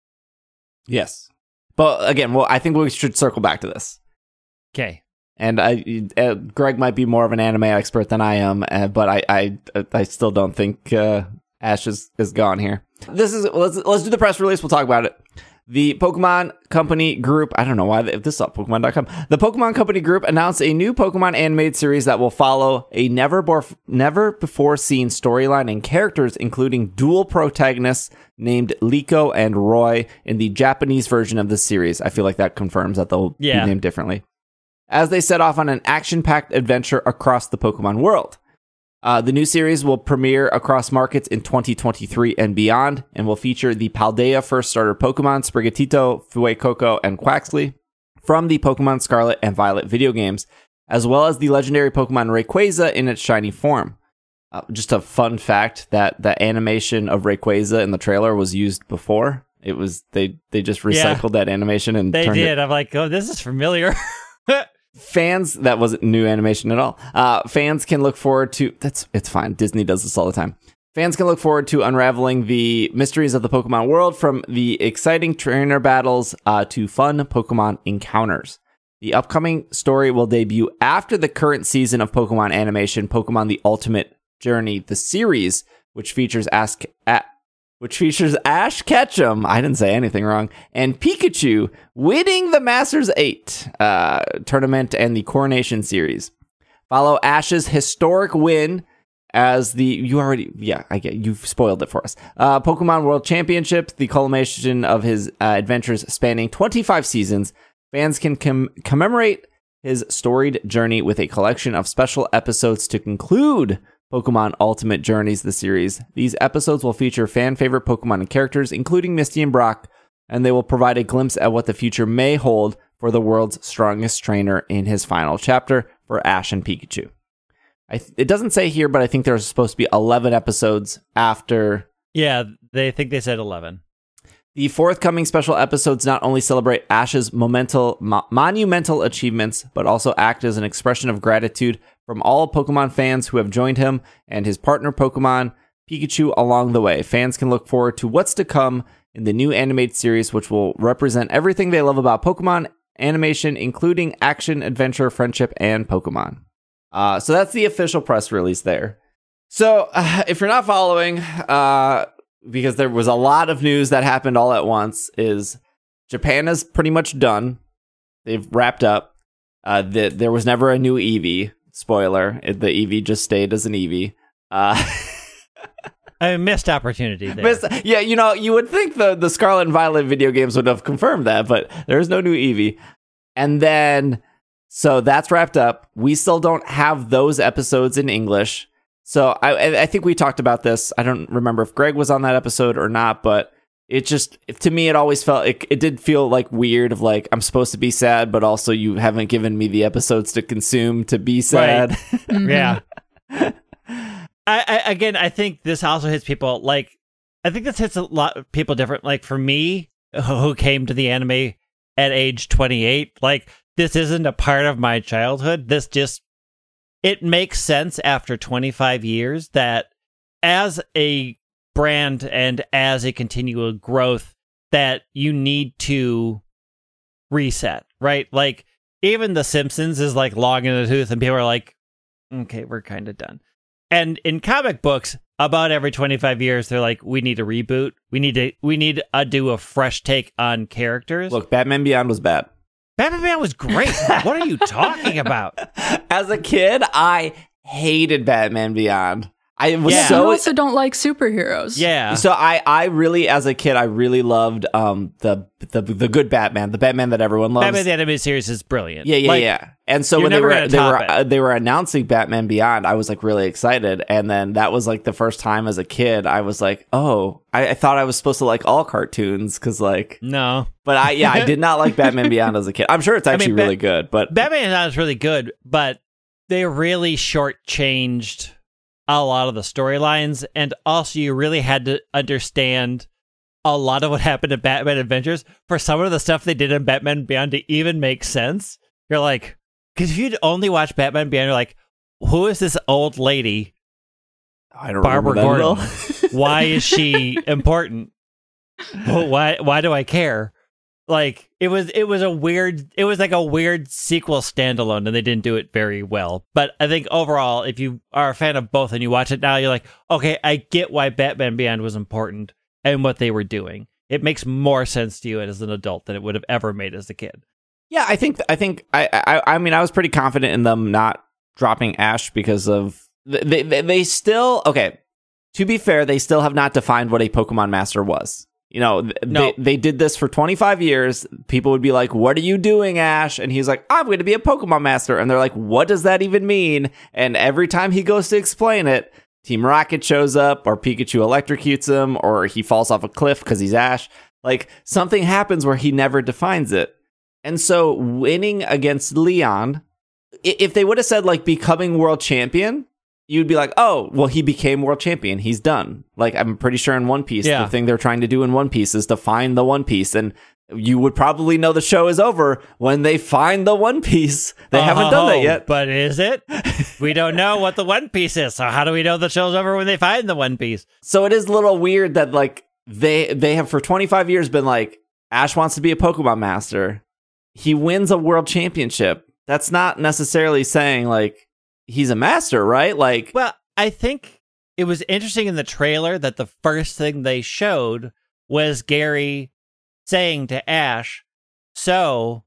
Speaker 1: yes. But again, well, I think we should circle back to this.
Speaker 2: Okay.
Speaker 1: and I, uh, Greg might be more of an anime expert than I am, uh, but I, I, I still don't think uh, Ash is, is gone here. This is let's let's do the press release. We'll talk about it. The Pokemon Company Group, I don't know why if this is on Pokemon.com. The Pokemon Company Group announced a new Pokemon animated series that will follow a never before never before seen storyline and characters, including dual protagonists named Liko and Roy in the Japanese version of the series. I feel like that confirms that they'll
Speaker 2: Yeah.
Speaker 1: be named differently as they set off on an action packed adventure across the Pokemon world. Uh, the new series will premiere across markets in 2023 and beyond and will feature the Paldea first starter Pokemon Sprigatito, Fuecoco, and Quaxly from the Pokemon Scarlet and Violet video games, as well as the legendary Pokemon Rayquaza in its shiny form. Uh, just a fun fact that the animation of Rayquaza in the trailer was used before. It was they they just
Speaker 2: Yeah.
Speaker 1: recycled that animation and
Speaker 2: They
Speaker 1: turned it
Speaker 2: did. I'm like, oh, this is familiar.
Speaker 1: fans that wasn't new animation at all. Uh fans can look forward to that's it's fine. Disney does this all the time. Fans can look forward to unraveling the mysteries of the pokemon world from the exciting trainer battles uh, to fun pokemon encounters. The upcoming story will debut after the current season of pokemon animation pokemon the ultimate journey the series which features ask at which features Ash Ketchum, I didn't say anything wrong, and Pikachu winning the Masters 8 uh, tournament and the Coronation Series. Follow Ash's historic win as the you already yeah I get you've spoiled it for us. Uh, Pokemon World Championship, the culmination of his uh, adventures spanning 25 seasons. Fans can com- commemorate his storied journey with a collection of special episodes to conclude Pokemon Ultimate Journeys, the series. These episodes will feature fan favorite Pokemon and characters, including Misty and Brock, and they will provide a glimpse at what the future may hold for the world's strongest trainer in his final chapter for Ash and Pikachu. Th- it doesn't say here, but I think there's supposed to be 11 episodes after
Speaker 2: yeah, they think they said 11.
Speaker 1: The forthcoming special episodes not only celebrate Ash's momental, mo- monumental achievements, but also act as an expression of gratitude from all Pokemon fans who have joined him and his partner Pokemon, Pikachu, along the way. Fans can look forward to what's to come in the new animated series, which will represent everything they love about Pokemon animation, including action, adventure, friendship, and Pokemon. Uh, so that's the official press release there. So uh, if you're not following, uh, because there was a lot of news that happened all at once, is Japan is pretty much done. They've wrapped up. Uh, the, there was never a new Eevee. Spoiler: it- the Eevee just stayed as an Eevee. Uh,
Speaker 2: a missed opportunity there.
Speaker 1: Miss- yeah, you know, you would think the the Scarlet and Violet video games would have confirmed that, but there's no new Eevee. And then, so that's wrapped up. We still don't have those episodes in English. So I, I I think we talked about this. I don't remember if Greg was on that episode or not, but it just to me it always felt it, it did feel like weird of like I'm supposed to be sad, but also you haven't given me the episodes to consume to be sad.
Speaker 3: Mhm.
Speaker 2: Yeah. I, I again, I think this also hits people like I think this hits a lot of people different. Like for me, who came to the anime at age 28, like this isn't a part of my childhood. This just it makes sense after 25 years that as a brand and as a continual growth that you need to reset, right? Like even The Simpsons is like long in the tooth, and people are like, okay, we're kind of done. And in comic books, about every 25 years, they're like, we need a reboot. We need to, we need to do a fresh take on characters.
Speaker 1: Look, Batman Beyond was bad.
Speaker 2: Batman Man was great. what are you talking about?
Speaker 1: As a kid, I hated Batman Beyond. I was
Speaker 2: Yeah.
Speaker 3: you
Speaker 1: so
Speaker 3: also don't like superheroes.
Speaker 2: Yeah.
Speaker 1: so I I really as a kid I really loved um the the the good Batman, the Batman that everyone loves.
Speaker 2: Batman the animated series is brilliant.
Speaker 1: yeah, yeah,
Speaker 2: Like,
Speaker 1: yeah. And so when they were they were uh, they were announcing Batman Beyond, I was like really excited. And then that was like the first time as a kid I was like, oh, I, I thought I was supposed to like all cartoons because like,
Speaker 2: No.
Speaker 1: but I yeah I did not like Batman Beyond as a kid. I'm sure it's
Speaker 2: I
Speaker 1: actually
Speaker 2: mean, Bat-
Speaker 1: really good, but
Speaker 2: Batman Beyond is really good, but they really shortchanged a lot of the storylines, and also you really had to understand a lot of what happened in Batman Adventures for some of the stuff they did in Batman Beyond to even make sense. You're like, because if you'd only watch Batman Beyond, you're like, who is this old lady?
Speaker 1: I don't
Speaker 2: Barbara
Speaker 1: remember that at all.
Speaker 2: Gordon. Why is she important? Well, why why do I care? Like it was it was a weird it was like a weird sequel standalone and they didn't do it very well. But I think overall if you are a fan of both and you watch it now you're like, "Okay, I get why Batman Beyond was important and what they were doing." It makes more sense to you as an adult than it would have ever made as a kid.
Speaker 1: Yeah, I think I think I I I mean I was pretty confident in them not dropping Ash because of they they, they still okay. To be fair, they still have not defined what a Pokemon Master was. You know, th-
Speaker 2: No.
Speaker 1: they they did this for 25 years. People would be like, "What are you doing, Ash?" And he's like, "I'm going to be a Pokemon Master." And they're like, "What does that even mean?" And every time he goes to explain it, Team Rocket shows up, or Pikachu electrocutes him, or he falls off a cliff because he's Ash. Like something happens where he never defines it. And so winning against Leon, if they would have said like becoming world champion, you'd be like, oh, well, he became world champion. He's done. Like, I'm pretty sure in One Piece,
Speaker 2: Yeah.
Speaker 1: the thing they're trying to do in One Piece is to find the One Piece. And you would probably know the show is over when they find the One Piece. They haven't done that
Speaker 2: Oh,
Speaker 1: yet.
Speaker 2: But is it? we don't know what the One Piece is. So how do we know the show's over when they find the One Piece?
Speaker 1: So it is a little weird that like they they have for 25 years been like Ash wants to be a Pokemon master. He wins a world championship. That's not necessarily saying like he's a master, right? Like
Speaker 2: Well, I think it was interesting in the trailer that the first thing they showed was Gary saying to Ash, So,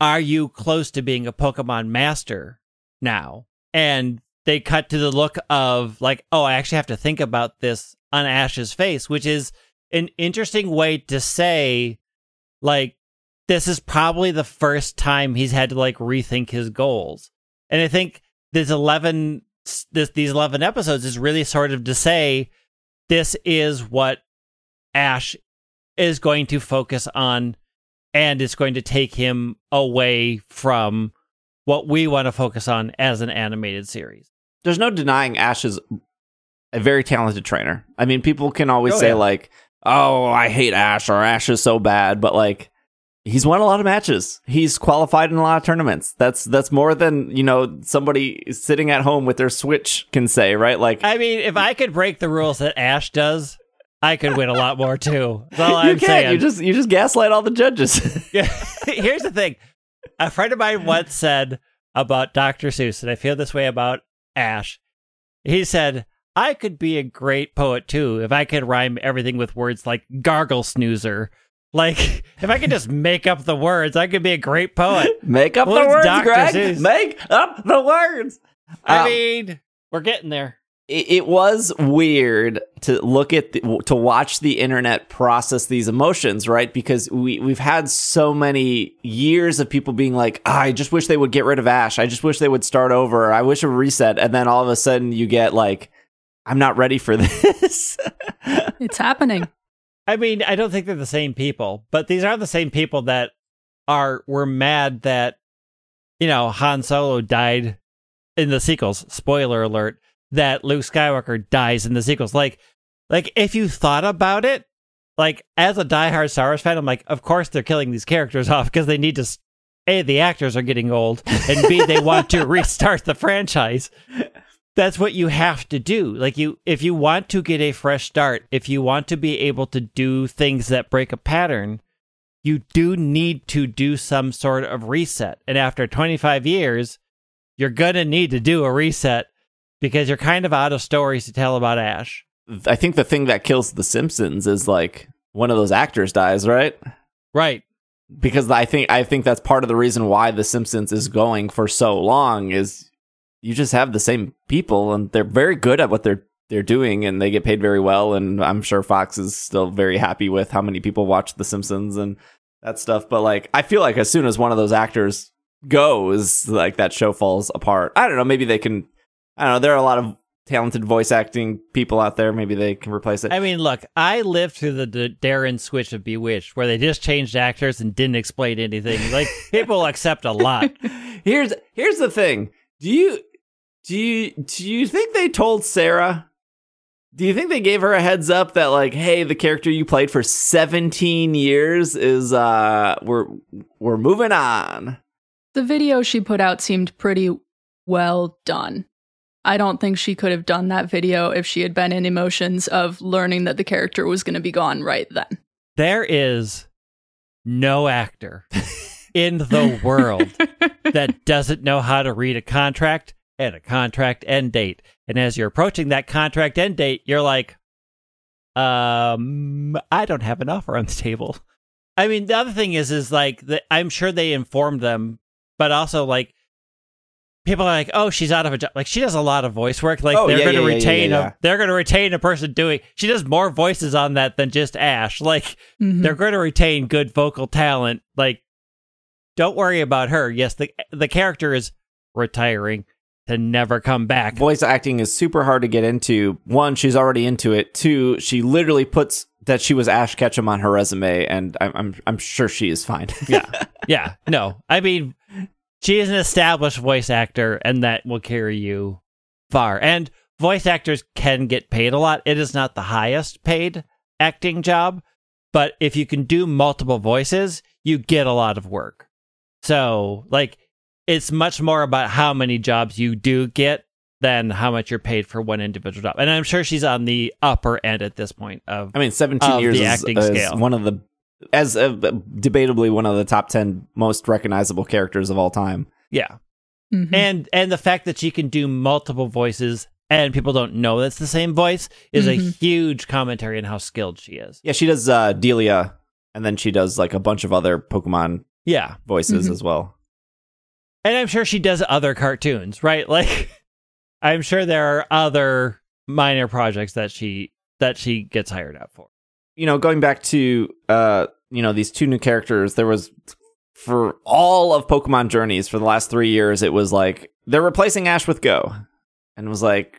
Speaker 2: are you close to being a Pokemon master now? And they cut to the look of, like, oh, I actually have to think about this on Ash's face, which is an interesting way to say, like, this is probably the first time he's had to, like, rethink his goals. And I think this 11 this these 11 episodes is really sort of to say this is what Ash is going to focus on and it's going to take him away from what we want to focus on as an animated series.
Speaker 1: there's no denying Ash is a very talented trainer. I mean, people can always
Speaker 2: Oh,
Speaker 1: say
Speaker 2: yeah.
Speaker 1: like, "Oh, I hate Ash" or "Ash is so bad," but like he's won a lot of matches. He's qualified in a lot of tournaments. That's that's more than, you know, somebody sitting at home with their Switch can say, right? Like
Speaker 2: I mean, if I could break the rules that Ash does, I could win a lot more too. That's all
Speaker 1: you
Speaker 2: I'm
Speaker 1: can't.
Speaker 2: saying.
Speaker 1: You just you just gaslight all the judges.
Speaker 2: Yeah. Here's the thing. A friend of mine once said about Dr. Seuss, and I feel this way about Ash. He said, I could be a great poet too if I could rhyme everything with words like gargle snoozer. Like, if I could just make up the words, I could be a great poet.
Speaker 1: Make up
Speaker 2: Well,
Speaker 1: the words,
Speaker 2: Dr.
Speaker 1: Greg.
Speaker 2: Seuss.
Speaker 1: Make up the words.
Speaker 2: I
Speaker 1: Um,
Speaker 2: mean, we're getting there.
Speaker 1: it, it was weird to look at the, to watch the internet process these emotions, right? Because we we've had so many years of people being like, "Ah, "I just wish they would get rid of Ash. I just wish they would start over. I wish a reset." And then all of a sudden, you get like, "I'm not ready for this."
Speaker 3: It's happening.
Speaker 2: I mean, I don't think they're the same people, but these are the same people that are were mad that you know Han Solo died in the sequels. Spoiler alert: that Luke Skywalker dies in the sequels. Like, like if you thought about it, like as a diehard Star Wars fan, I'm like, of course they're killing these characters off because they need to. A, the actors are getting old, and B, they want to restart the franchise that's what you have to do. Like you if you want to get a fresh start if you want to be able to do things that break a pattern you do need to do some sort of reset. And after 25 years you're going to need to do a reset because you're kind of out of stories to tell about ash.
Speaker 1: I think the thing that kills The Simpsons is like one of those actors dies, right?
Speaker 2: right.
Speaker 1: Because I think I think that's part of the reason why The Simpsons is going for so long is you just have the same people and they're very good at what they're they're doing and they get paid very well. And I'm sure Fox is still very happy with how many people watch The Simpsons and that stuff. But like I feel like as soon as one of those actors goes like that show falls apart. I don't know. Maybe they can I don't know. There are a lot of talented voice acting people out there. Maybe they can replace it.
Speaker 2: i mean look i lived through the, the Darrin switch of bewitched where they just changed actors and didn't explain anything. Like people accept a lot.
Speaker 1: Here's here's the thing. Do you do you do you think they told Sarah? Do you think they gave her a heads up that like, hey, the character you played for 17 years is uh we're we're moving on.
Speaker 3: The video she put out seemed pretty well done. I don't think she could have done that video if she had been in emotions of learning that the character was going to be gone right then.
Speaker 2: there is no actor in the world that doesn't know how to read a contract and a contract end date. And as you're approaching that contract end date, you're like, um, I don't have an offer on the table. I mean, the other thing is, is like, the, I'm sure they informed them, but also like, people are like, oh, she's out of a job. Like, she does a lot of voice work. Like,
Speaker 1: Oh,
Speaker 2: they're
Speaker 1: yeah,
Speaker 2: going to
Speaker 1: yeah, yeah,
Speaker 2: retain
Speaker 1: yeah, yeah.
Speaker 2: a, they're going to retain a person doing. She does more voices on that than just Ash. Like,
Speaker 3: Mhm.
Speaker 2: they're going to retain good vocal talent. Like, don't worry about her. Yes, the the character is retiring to never come back.
Speaker 1: Voice acting is super hard to get into. One, she's already into it. Two, she literally puts that she was Ash Ketchum on her resume, and I'm I'm, I'm sure she is fine.
Speaker 2: yeah, yeah. No, I mean, she is an established voice actor, and that will carry you far. And voice actors can get paid a lot. It is not the highest paid acting job, but if you can do multiple voices, you get a lot of work. So, like, it's much more about how many jobs you do get than how much you're paid for one individual job. And I'm sure she's on the upper end at this point of
Speaker 1: I mean, 17 years
Speaker 2: the
Speaker 1: is,
Speaker 2: acting
Speaker 1: is
Speaker 2: scale.
Speaker 1: one of the as uh, debatably one of the top 10 most recognizable characters of all time.
Speaker 2: yeah.
Speaker 3: Mhm.
Speaker 2: and and the fact that she can do multiple voices and people don't know that's the same voice is a
Speaker 3: Mhm.
Speaker 2: huge commentary on how skilled she is.
Speaker 1: Yeah, she does uh, Delia, and then she does like a bunch of other Pokemon
Speaker 2: Yeah,
Speaker 1: voices
Speaker 3: Mhm.
Speaker 1: as well.
Speaker 2: And I'm sure she does other cartoons, right? Like, I'm sure there are other minor projects that she that she gets hired out for.
Speaker 1: You know, going back to uh, you know these two new characters, there was for all of Pokemon Journeys for the last three years, it was like they're replacing Ash with Goh, and was like.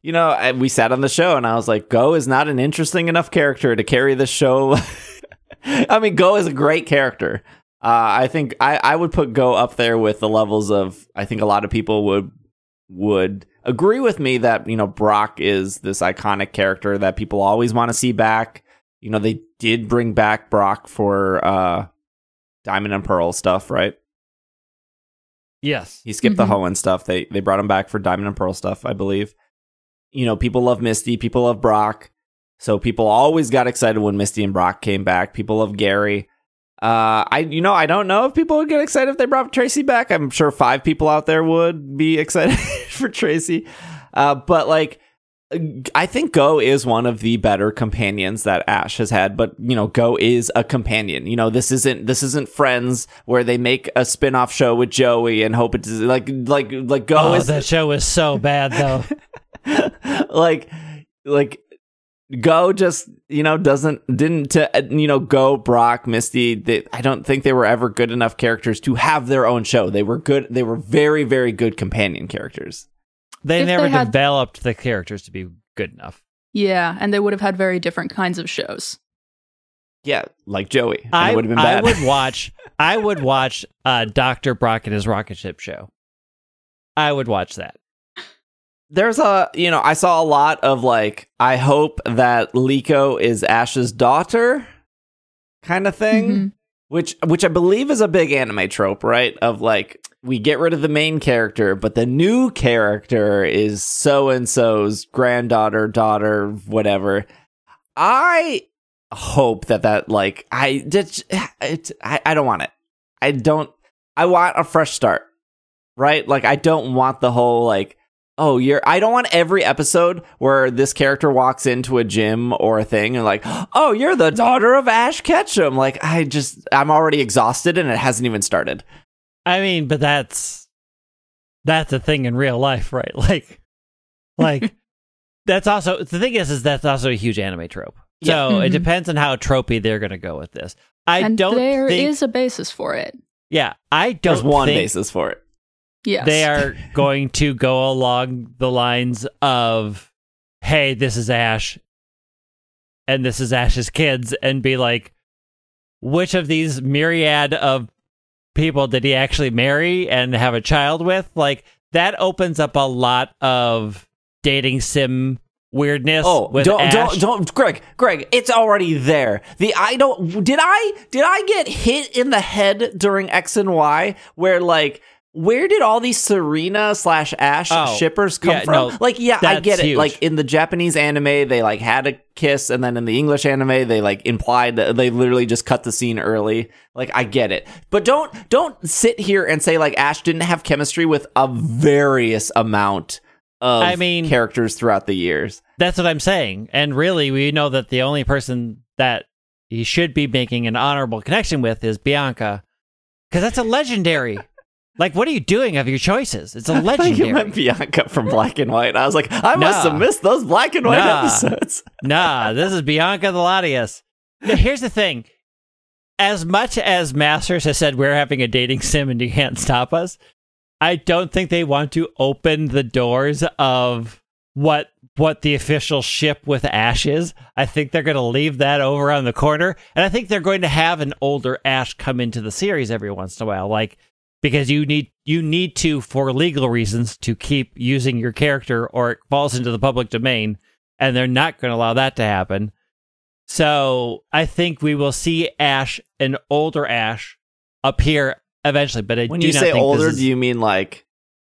Speaker 1: You know, I, we sat on the show and I was like, Goh is not an interesting enough character to carry the show. I mean, Goh is a great character. Uh, I think I, I would put Goh up there with the levels of I think a lot of people would would agree with me that you know Brock is this iconic character that people always want to see back. You know, they did bring back Brock for uh Diamond and Pearl stuff, right?
Speaker 2: Yes,
Speaker 1: He skipped the
Speaker 3: Mhm.
Speaker 1: Hoenn stuff. They they brought him back for Diamond and Pearl stuff, I believe. You know, people love Misty, people love Brock. So people always got excited when Misty and Brock came back. People love Gary. Uh, I you know I don't know if people would get excited if they brought Tracy back. I'm sure five people out there would be excited for Tracy. Uh, but like, I think Goh is one of the better companions that Ash has had. But you know, Goh is a companion. You know, this isn't this isn't Friends where they make a spin off show with Joey and hope it's like like like Go
Speaker 2: oh,
Speaker 1: is
Speaker 2: that show is so bad though.
Speaker 1: like like go just you know doesn't didn't to you know Goh brock misty they, i don't think they were ever good enough characters to have their own show they were good they were very very good companion characters
Speaker 2: They
Speaker 3: If
Speaker 2: never
Speaker 3: they had-
Speaker 2: developed the characters to be good enough.
Speaker 3: Yeah, and they would have had very different kinds of shows.
Speaker 1: yeah like joey and
Speaker 2: I
Speaker 1: it would have been bad.
Speaker 2: I would watch I would watch uh Dr. Brock and his rocket ship show. I would watch that.
Speaker 1: There's a you know i saw a lot of like i hope that liko is ash's daughter kind of thing
Speaker 3: Mhm.
Speaker 1: which which i believe is a big anime trope right? Of like we get rid of the main character but the new character is so and so's granddaughter daughter whatever. I hope that that like i just it, I, I don't want it. I don't i want a fresh start right? Like i don't want the whole like oh you're i don't want every episode where this character walks into a gym or a thing and like oh you're the daughter of ash ketchum like i just i'm already exhausted and it hasn't even started
Speaker 2: I mean, but that's that's a thing in real life, right? Like like that's also the thing is is that's also a huge anime trope. So it
Speaker 3: Mhm.
Speaker 2: depends on how tropey they're going to go with this. I
Speaker 3: and
Speaker 2: don't
Speaker 3: there is
Speaker 2: think
Speaker 3: a basis for it.
Speaker 2: yeah, I don't
Speaker 1: there's one
Speaker 2: think
Speaker 1: basis for it
Speaker 3: Yes.
Speaker 2: they are going to go along the lines of hey, this is Ash and this is Ash's kids and be like which of these myriad of people did he actually marry and have a child with? Like that opens up a lot of dating sim weirdness
Speaker 1: Oh,
Speaker 2: with
Speaker 1: don't,
Speaker 2: Ash.
Speaker 1: don't, don't, Greg, Greg, it's already there. The I don't, did I, did I get hit in the head during X and Y where like, where did all these Serena slash Ash
Speaker 2: Oh,
Speaker 1: shippers come
Speaker 2: yeah,
Speaker 1: from?
Speaker 2: no,
Speaker 1: like, yeah, I get it.
Speaker 2: huge.
Speaker 1: Like in the Japanese anime, they like had a kiss, and then in the English anime, they like implied that they literally just cut the scene early. Like, I get it, but don't don't sit here and say like Ash didn't have chemistry with a various amount of
Speaker 2: I mean-
Speaker 1: characters throughout the years.
Speaker 2: That's what I'm saying. And really, we know that the only person that he should be making an honorable connection with is Bianca, because that's a legendary. Like, what are you doing of your choices? It's a
Speaker 1: thought you
Speaker 2: legendary.
Speaker 1: meant Bianca from Black and White. I was like, I must have missed those Black and White
Speaker 2: Nah.
Speaker 1: episodes.
Speaker 2: nah, this is Bianca the Latias. Now, here's the thing. As much as Masters has said we're having a dating sim and you can't stop us, I don't think they want to open the doors of what what the official ship with Ash is. I think they're going to leave that over on the corner, and I think they're going to have an older Ash come into the series every once in a while, like because you need you need to for legal reasons to keep using your character or it falls into the public domain and they're not going to allow that to happen. So I think we will see Ash, an older Ash, appear eventually. But I
Speaker 1: When
Speaker 2: do
Speaker 1: you
Speaker 2: not
Speaker 1: say older,
Speaker 2: is-
Speaker 1: do you mean like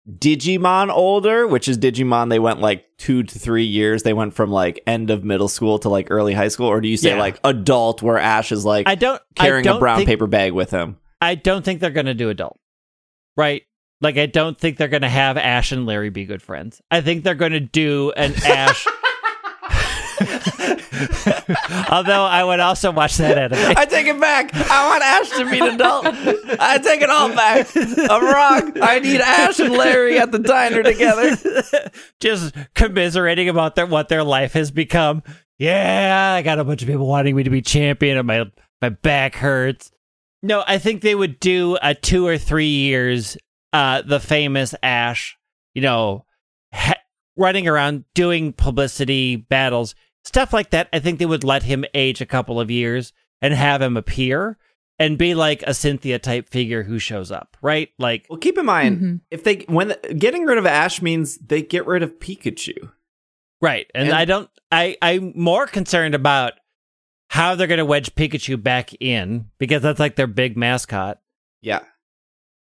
Speaker 1: Digimon older, which is Digimon? They went like two to three years. They went from like end of middle school to like early high school, or do you say
Speaker 2: Yeah.
Speaker 1: like adult, where Ash is like
Speaker 2: I don't
Speaker 1: carrying
Speaker 2: I
Speaker 1: a
Speaker 2: don't
Speaker 1: brown
Speaker 2: think,
Speaker 1: paper bag with him?
Speaker 2: I don't think they're going to do adult, right? Like I don't think they're going to have Ash and Larry be good friends. I think they're going to do an Ash. Although I would also watch that anime.
Speaker 1: I take it back. I want Ash to be an adult. I take it all back. I'm wrong. I need Ash and Larry at the diner together.
Speaker 2: just commiserating about their what their life has become. Yeah, I got a bunch of people wanting me to be champion, and my my back hurts. No, I think they would do a two or three years. Uh, the famous Ash, you know, ha- running around doing publicity battles, stuff like that. I think they would let him age a couple of years and have him appear and be like a Cynthia type figure who shows up, right? Like,
Speaker 1: Well, keep in mind
Speaker 3: Mhm.
Speaker 1: if they when getting rid of Ash means they get rid of Pikachu.
Speaker 2: Right. And,
Speaker 1: And-
Speaker 2: I don't I I'm more concerned about how they're going to wedge Pikachu back in because that's like their big mascot.
Speaker 1: Yeah.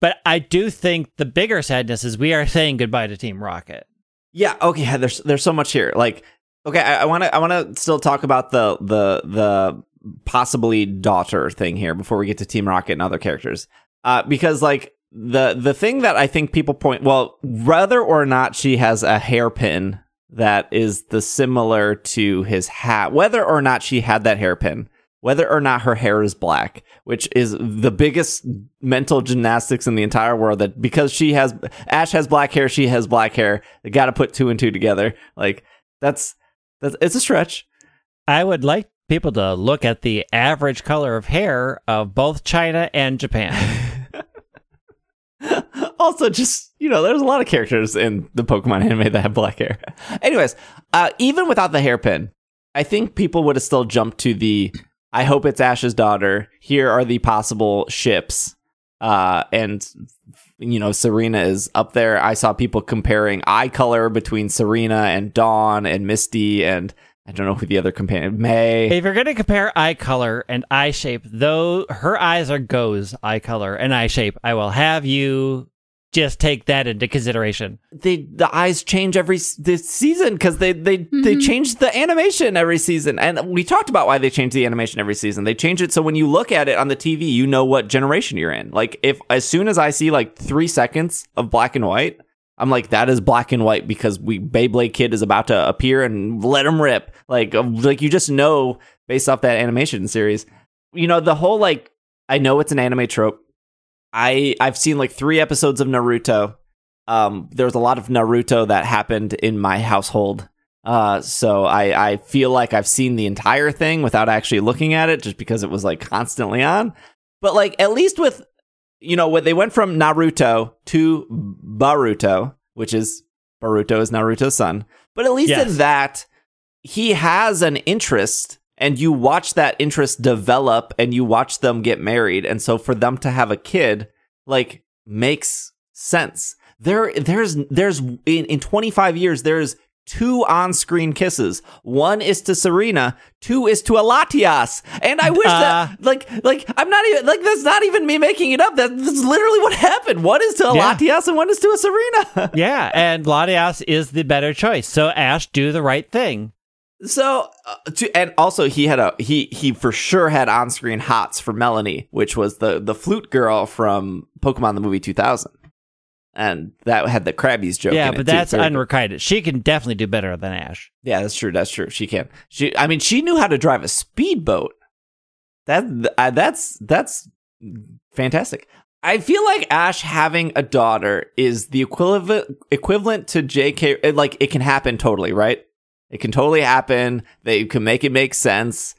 Speaker 2: But I do think the bigger sadness is we are saying goodbye to Team Rocket.
Speaker 1: Yeah. Okay. There's there's so much here. Like, okay, I want to I want to still talk about the the the possibly daughter thing here before we get to Team Rocket and other characters. Uh, because like the the thing that I think people point well, whether or not she has a hairpin that is the similar to his hat, whether or not she had that hairpin, whether or not her hair is black, which is the biggest mental gymnastics in the entire world. That because she has Ash has black hair, she has black hair. They got to put two and two together. Like that's that's it's a stretch.
Speaker 2: I would like people to look at the average color of hair of both China and Japan.
Speaker 1: also, just you know, there's a lot of characters in the Pokemon anime that have black hair. Anyways, uh, even without the hairpin, I think people would have still jumped to the. I hope it's Ash's daughter. Here are the possible ships, uh, and you know, Serena is up there. I saw people comparing eye color between Serena and Dawn and Misty and I don't know who the other companion May.
Speaker 2: If you're gonna compare eye color and eye shape, though her eyes are goes eye color and eye shape, I will have you just take that into consideration.
Speaker 1: They the eyes change every s- this season because they they they
Speaker 3: Mhm.
Speaker 1: change the animation every season, and we talked about why they change the animation every season. They change it so when you look at it on the TV, you know what generation you're in. Like if as soon as I see like three seconds of black and white. I'm like that is black and white because we Beyblade Kid is about to appear and let him rip. Like uh, like you just know based off that animation series. You know the whole like I know it's an anime trope. I I've seen like 3 episodes of Naruto. Um there's a lot of Naruto that happened in my household. Uh so I I feel like I've seen the entire thing without actually looking at it just because it was like constantly on. But like at least with you know, when they went from Naruto to Boruto, which is Boruto is Naruto's son. But at least
Speaker 2: Yes.
Speaker 1: in that, he has an interest and you watch that interest develop and you watch them get married. And so for them to have a kid, like, makes sense. There, there's, there's, in, in 25 years, there's two on-screen kisses. One is to Serena, two is to a Latias. And I wish
Speaker 2: Uh.
Speaker 1: that, like, like, I'm not even, like, that's not even me making it up. That- That's literally what happened. One is to
Speaker 2: Yeah.
Speaker 1: a Latias and one is to a Serena.
Speaker 2: yeah, and Latias is the better choice. So Ash, do the right thing.
Speaker 1: So, uh, to, and also he had a he he for sure had on screen hots for Melanie, which was the the flute girl from Pokemon the movie 2000, and that had the Krabbies joke.
Speaker 2: yeah, but
Speaker 1: too.
Speaker 2: that's
Speaker 1: Very-
Speaker 2: unrequited. She can definitely do better than Ash.
Speaker 1: yeah, that's true. That's true. She can. She, I mean, she knew how to drive a speedboat. That uh, that's that's fantastic. I feel like Ash having a daughter is the equivalent equivalent to J.K. Like it can happen totally, right? It can totally happen. They can make it make sense.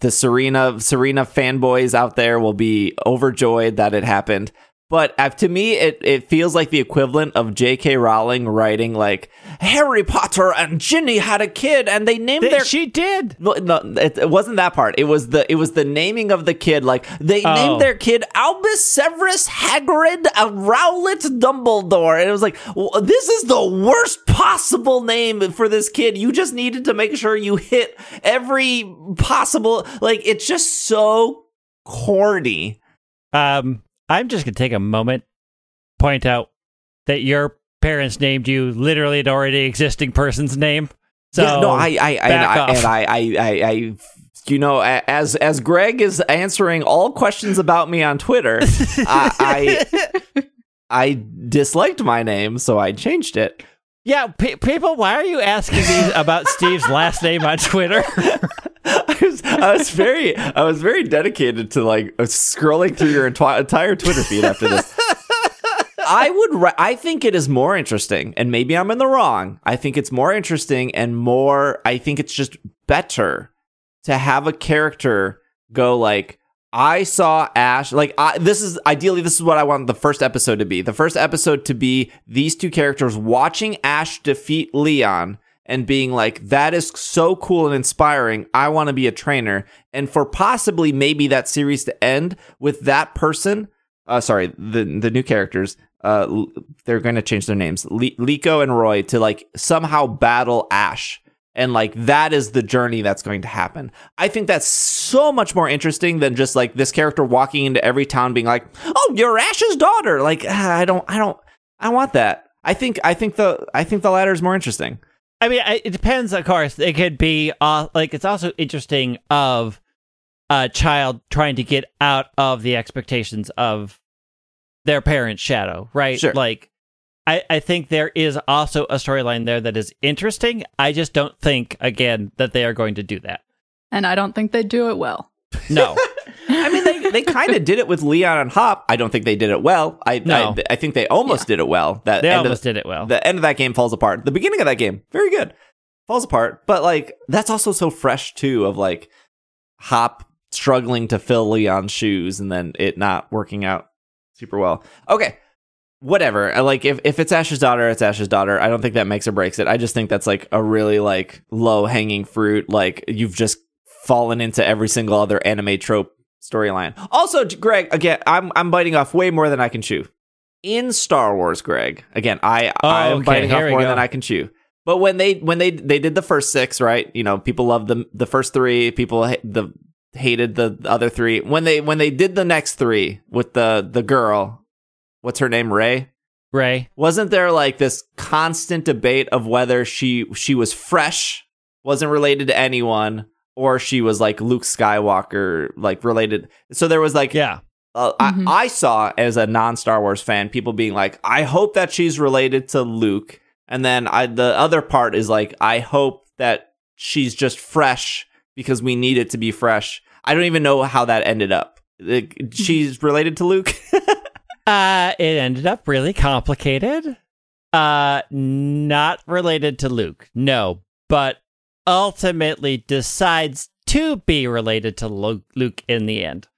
Speaker 1: The Serena Serena fanboys out there will be overjoyed that it happened. But uh, to me, it, it feels like the equivalent of J.K. Rowling writing like Harry Potter and Ginny had a kid and they named
Speaker 2: Th-
Speaker 1: their
Speaker 2: she did.
Speaker 1: no, no, it, it wasn't that part. It was the it was the naming of the kid. Like they
Speaker 2: Oh.
Speaker 1: named their kid Albus Severus Hagrid Rowlet Dumbledore, and it was like well, this is the worst possible name for this kid. You just needed to make sure you hit every possible. Like it's just so corny.
Speaker 2: Um, I'm just gonna take a moment, point out that your parents named you literally an already existing person's name. So
Speaker 1: yeah, no, I, I, I,
Speaker 2: back
Speaker 1: I and I, I, I, I, you know, as as Greg is answering all questions about me on Twitter, I, I, I disliked my name, so I changed it.
Speaker 2: yeah, pe- people, why are you asking me about Steve's last name on Twitter?
Speaker 1: I was, I was very, I was very dedicated to like uh, scrolling through your enti- entire Twitter feed after this. I would, ri- I think it is more interesting, and maybe I'm in the wrong. I think it's more interesting and more. I think it's just better to have a character go like, I saw Ash. Like I, this is ideally this is what I want the first episode to be. The first episode to be these two characters watching Ash defeat Leon and being like, that is so cool and inspiring. I want to be a trainer. And for possibly maybe that series to end with that person. Uh, sorry, the the new characters. Uh, they're going to change their names, Liko and Roy, to like somehow battle Ash. And like that is the journey that's going to happen. I think that's so much more interesting than just like this character walking into every town being like, "Oh, you're Ash's daughter." Like ah, I don't, I don't, I want that. I think, I think the, I think the latter is more interesting.
Speaker 2: I mean, it depends. Of course, it could be uh, like it's also interesting of a child trying to get out of the expectations of their parents' shadow, right?
Speaker 1: Sure.
Speaker 2: Like, I I think there is also a storyline there that is interesting. I just don't think, again, that they are going to do that.
Speaker 3: And I don't think they do it well.
Speaker 2: No.
Speaker 1: They, kind of did it with Leon and Hop. I don't think they did it well. I
Speaker 2: No.
Speaker 1: I, I think they almost did it well. That
Speaker 2: They almost
Speaker 1: of,
Speaker 2: did it well.
Speaker 1: the end of that game falls apart. The beginning of that game, very good, falls apart. But like that's also so fresh too. Of like Hop struggling to fill Leon's shoes and then it not working out super well. Okay. Whatever. I Like if, if it's Ash's daughter, it's Ash's daughter. I don't think that makes or breaks it. I just think that's like a really like low hanging fruit. Like you've just fallen into every single other anime trope storyline. Also, Greg, again, I'm I'm biting off way more than I can chew. In Star Wars, Greg, again, I
Speaker 2: Oh,
Speaker 1: I'm
Speaker 2: okay,
Speaker 1: biting
Speaker 2: here
Speaker 1: off more
Speaker 2: go.
Speaker 1: than I can chew. But when they when they they did the first six, right? You know, people loved the the first three. People ha- the hated the, the other three. When they when they did the next three with the the girl, what's her name? Rey.
Speaker 2: Rey.
Speaker 1: Wasn't there like this constant debate of whether she she was fresh, wasn't related to anyone, or she was like Luke Skywalker, like related? So there was like
Speaker 2: Yeah.
Speaker 1: uh,
Speaker 3: Mhm.
Speaker 1: I, I saw as a non Star Wars fan people being like, I hope that she's related to Luke, and then I the other part is like, I hope that she's just fresh because we need it to be fresh. I don't even know how that ended up. Like, she's related to Luke.
Speaker 2: Uh, it ended up really complicated. Uh, not related to Luke, no, but ultimately decides to be related to Luke in the end.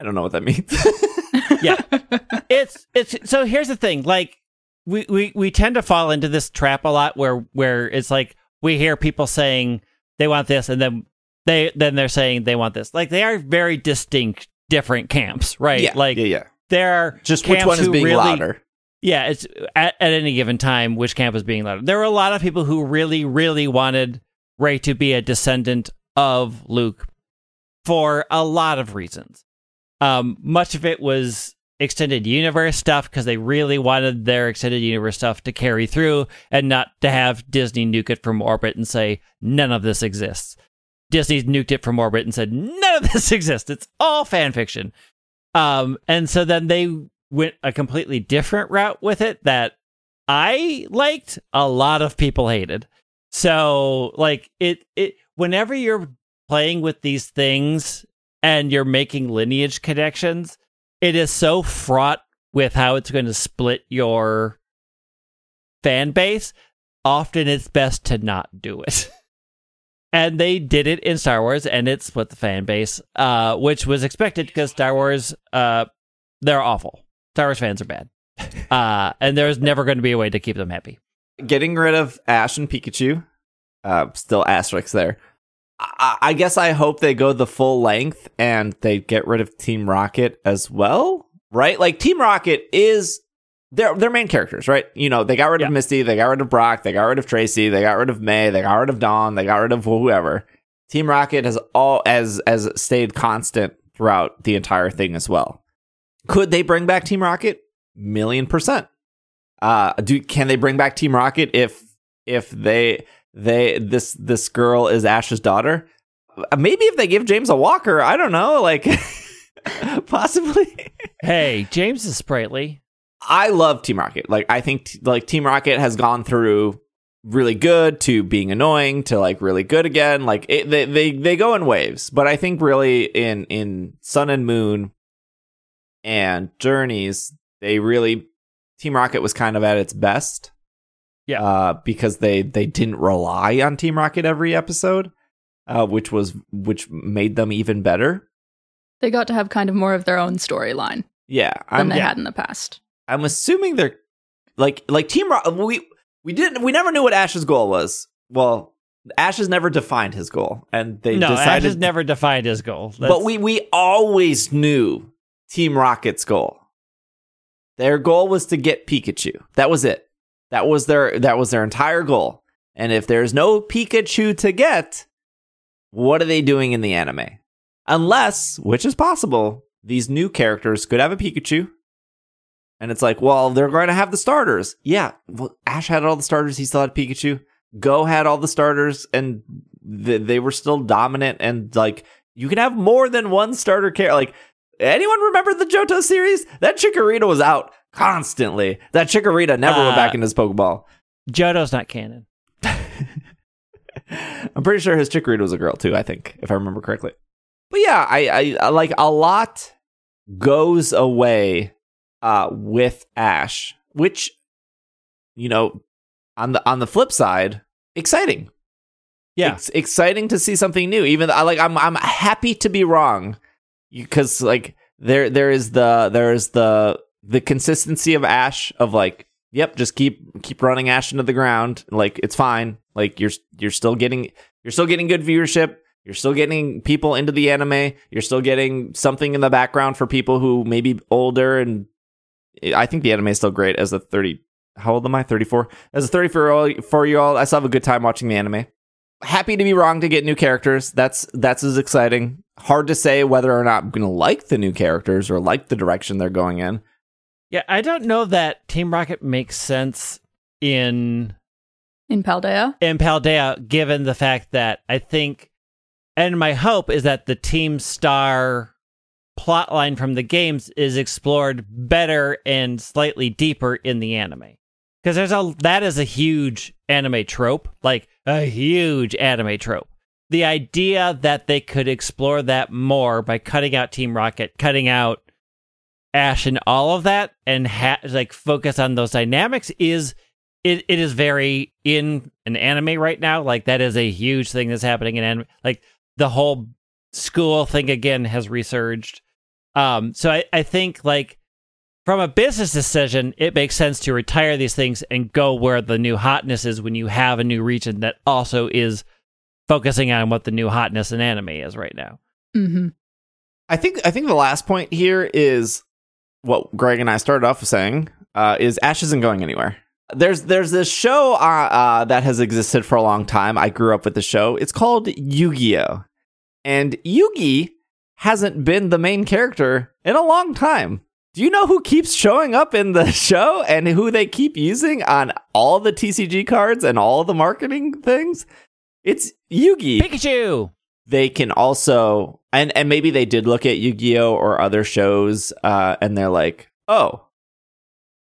Speaker 1: I don't know what that means.
Speaker 2: Yeah. it's it's so here's the thing like we, we we tend to fall into this trap a lot where where it's like we hear people saying they want this and then they then they're saying they want this like they are very distinct different camps right
Speaker 1: yeah,
Speaker 2: like
Speaker 1: yeah, yeah.
Speaker 2: there are
Speaker 1: Just which one is
Speaker 2: who
Speaker 1: being
Speaker 2: really,
Speaker 1: louder?
Speaker 2: yeah it's at, at any given time which camp is being louder there were a lot of people who really really wanted Rey to be a descendant of luke for a lot of reasons um, much of it was extended universe stuff because they really wanted their extended universe stuff to carry through and not to have Disney nuke it from orbit and say none of this exists. Disney's nuked it from orbit and said none of this exists. It's all fan fiction. Um, and so then they went a completely different route with it that I liked. A lot of people hated. So like it it whenever you're playing with these things and you're making lineage connections, it is so fraught with how it's going to split your fan base. Often it's best to not do it. and they did it in Star Wars and it split the fan base, uh, which was expected because Star Wars, uh, they're awful. Star Wars fans are bad. Uh, and there's never going to be a way to keep them happy.
Speaker 1: Getting rid of Ash and Pikachu, uh, still asterisks there. I, I guess I hope they go the full length and they get rid of Team Rocket as well, right? Like Team Rocket is they're they're main characters, right? You know, they got rid
Speaker 2: Yeah.
Speaker 1: of Misty, they got rid of Brock, they got rid of Tracey, they got rid of May, they got rid of Dawn, they got rid of whoever. Team Rocket has all as as stayed constant throughout the entire thing as well. Could they bring back Team Rocket? Million percent. Uh, do can they bring back Team Rocket if if they they this this girl is Ash's daughter? Uh, Maybe if they give James a walker, I don't know, like possibly.
Speaker 2: Hey, James is sprightly.
Speaker 1: I love Team Rocket. Like I think t- like Team Rocket has gone through really good to being annoying to like really good again. Like it, they they they go in waves, but I think really in in Sun and Moon and Journeys, they really Team Rocket was kind of at its best.
Speaker 2: Yeah.
Speaker 1: Uh, because they they didn't rely on Team Rocket every episode, uh, which was which made them even better.
Speaker 3: They got to have kind of more of their own storyline
Speaker 1: Yeah,
Speaker 3: than
Speaker 1: I'm
Speaker 3: they
Speaker 1: yeah.
Speaker 3: had in the past.
Speaker 1: I'm assuming they're like like Team Rocket. We we didn't we never knew what Ash's goal was. Well, Ash has never defined his goal, and they
Speaker 2: no, Ash has never defined his goal.
Speaker 1: but we we always knew Team Rocket's goal. Their goal was to get Pikachu. That was it. That was their that was their entire goal. And if there's no Pikachu to get, what are they doing in the anime? Unless, which is possible, these new characters could have a Pikachu. And it's like, well, they're going to have the starters. Yeah, well, Ash had all the starters. He still had Pikachu. Goh had all the starters, and th- they were still dominant. And like, you can have more than one starter character. Like, anyone remember the Johto series? That Chikorita was out constantly. That Chikorita never went
Speaker 2: Uh,
Speaker 1: back in his Pokeball.
Speaker 2: Johto's not canon.
Speaker 1: I'm pretty sure his Chikorita was a girl too. I think, if I remember correctly. but yeah, I, I, I like a lot goes away uh, with Ash, which you know, on the on the flip side, exciting.
Speaker 2: Yeah.
Speaker 1: It's exciting to see something new. Even I like I'm I'm happy to be wrong because like there there is the there is the the consistency of Ash of like yep just keep keep running Ash into the ground. Like it's fine. Like you're you're still getting you're still getting good viewership. You're still getting people into the anime. You're still getting something in the background for people who may be older and I think the anime is still great as a 30 how old am I? 34 as a 34 year old I still have a good time watching the anime. Happy to be wrong to get new characters. That's that's as exciting. Hard to say whether or not I'm going to like the new characters or like the direction they're going in.
Speaker 2: Yeah, I don't know that Team Rocket makes sense in
Speaker 3: In Paldea?
Speaker 2: in Paldea, given the fact that I think, and my hope is that the Team Star plotline from the games is explored better and slightly deeper in the anime. Because there's a that is a huge anime trope, like a huge anime trope. The idea that they could explore that more by cutting out Team Rocket, cutting out Ash, and all of that, and ha- like focus on those dynamics is it, it is very in an anime right now. Like that is a huge thing that's happening in anime. Like the whole school thing again has resurged. Um, so I, I think like from a business decision, it makes sense to retire these things and go where the new hotness is when you have a new region that also is focusing on what the new hotness in anime is right now.
Speaker 3: Mm-hmm.
Speaker 1: I think I think the last point here is what Greg and I started off with saying uh, is Ash isn't going anywhere. There's there's this show uh, uh, that has existed for a long time. I grew up with the show. It's called Yu-Gi-Oh, and Yugi hasn't been the main character in a long time. Do you know who keeps showing up in the show and who they keep using on all the TCG cards and all the marketing things? It's Yugi.
Speaker 2: Pikachu.
Speaker 1: They can also and and maybe they did look at Yu-Gi-Oh or other shows uh and they're like, "Oh,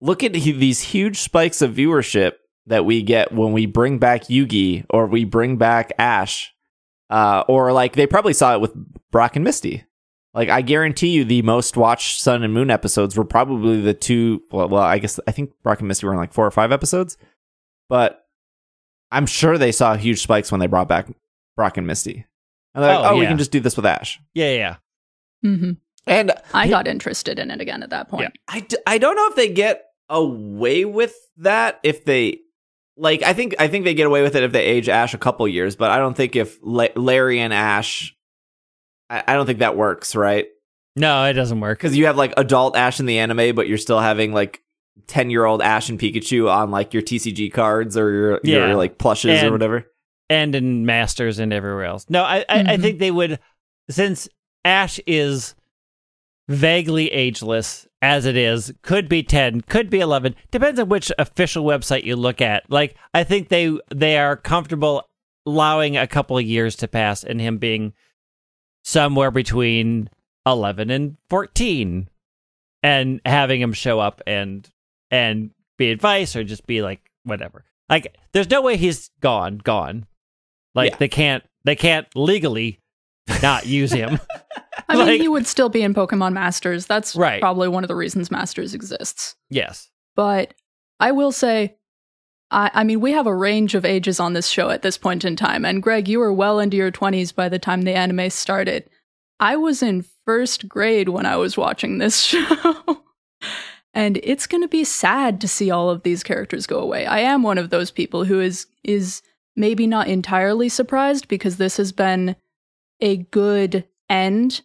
Speaker 1: look at he- these huge spikes of viewership that we get when we bring back Yugi or we bring back Ash." Uh or like they probably saw it with Brock and Misty. Like I guarantee you, the most watched Sun and Moon episodes were probably the two. Well, well, I guess I think Brock and Misty were in like four or five episodes, but I'm sure they saw huge spikes when they brought back Brock and Misty. And they're like,
Speaker 2: Oh,
Speaker 1: oh, we can just do this with Ash.
Speaker 2: Yeah, yeah.
Speaker 3: Mm-hmm.
Speaker 1: And
Speaker 3: I got interested in it again at that point.
Speaker 1: I, d- I don't know if they get away with that if they like I think I think they get away with it if they age Ash a couple years, but I don't think if La- Larry and Ash I, I don't think that works, right?
Speaker 2: No, it doesn't work.
Speaker 1: Because you have like adult Ash in the anime, but you're still having like ten year old Ash and Pikachu on like your TCG cards or your,
Speaker 2: Yeah.
Speaker 1: your like plushes or whatever.
Speaker 2: and in Masters and everywhere else. No, I, I, I
Speaker 3: Mhm.
Speaker 2: think they would, since Ash is vaguely ageless as it is, could be 10, could be 11, depends on which official website you look at. Like, I think they they are comfortable allowing a couple of years to pass and him being somewhere between 11 and 14 and having him show up and and be advice or just be like whatever like there's no way he's gone gone like
Speaker 1: Yeah.
Speaker 2: they can't they can't legally not use him
Speaker 3: I mean, he would still be in Pokemon Masters. That's
Speaker 2: Right.
Speaker 3: probably one of the reasons Masters exists.
Speaker 2: yes
Speaker 3: But I will say, I, I mean, we have a range of ages on this show at this point in time. And Greg, you were well into your 20s by the time the anime started. I was in first grade when I was watching this show. And it's going to be sad to see all of these characters go away. I am one of those people who is is maybe not entirely surprised because this has been a good end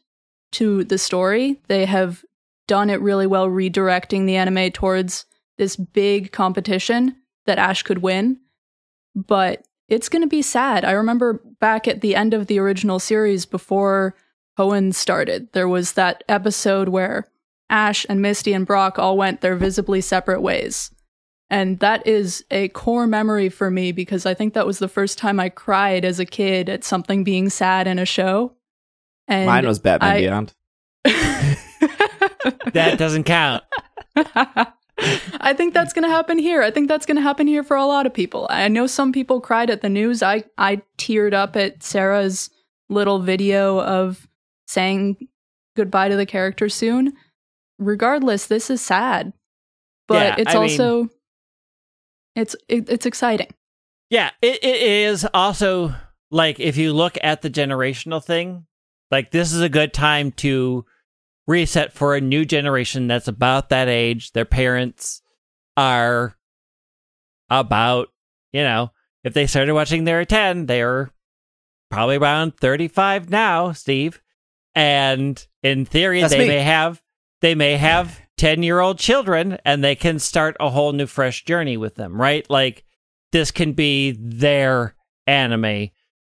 Speaker 3: to the story. They have done it really well redirecting the anime towards this big competition that Ash could win. But it's going to be sad. I remember back at the end of the original series before Hoenn started, there was that episode where Ash and Misty and Brock all went their visibly separate ways. And that is a core memory for me because I think that was the first time I cried as a kid at something being sad in a show. And
Speaker 1: Mine was Batman
Speaker 3: I-
Speaker 1: Beyond.
Speaker 2: that doesn't count
Speaker 3: I think that's going to happen here. I think that's going to happen here for a lot of people. I know some people cried at the news. I I teared up at Sarah's little video of saying goodbye to the character soon. Regardless, this is sad, but
Speaker 2: Yeah,
Speaker 3: it's
Speaker 2: I mean-
Speaker 3: also it's it, it's exciting.
Speaker 2: Yeah, it, it is also like if you look at the generational thing, like this is a good time to reset for a new generation that's about that age. Their parents are about, you know, if they started watching they were 10, they're probably around 35 now, Steve. And in theory,
Speaker 1: That's
Speaker 2: they
Speaker 1: me.
Speaker 2: may have they may have 10 year old children and they can start a whole new fresh journey with them, right? Like this can be their anime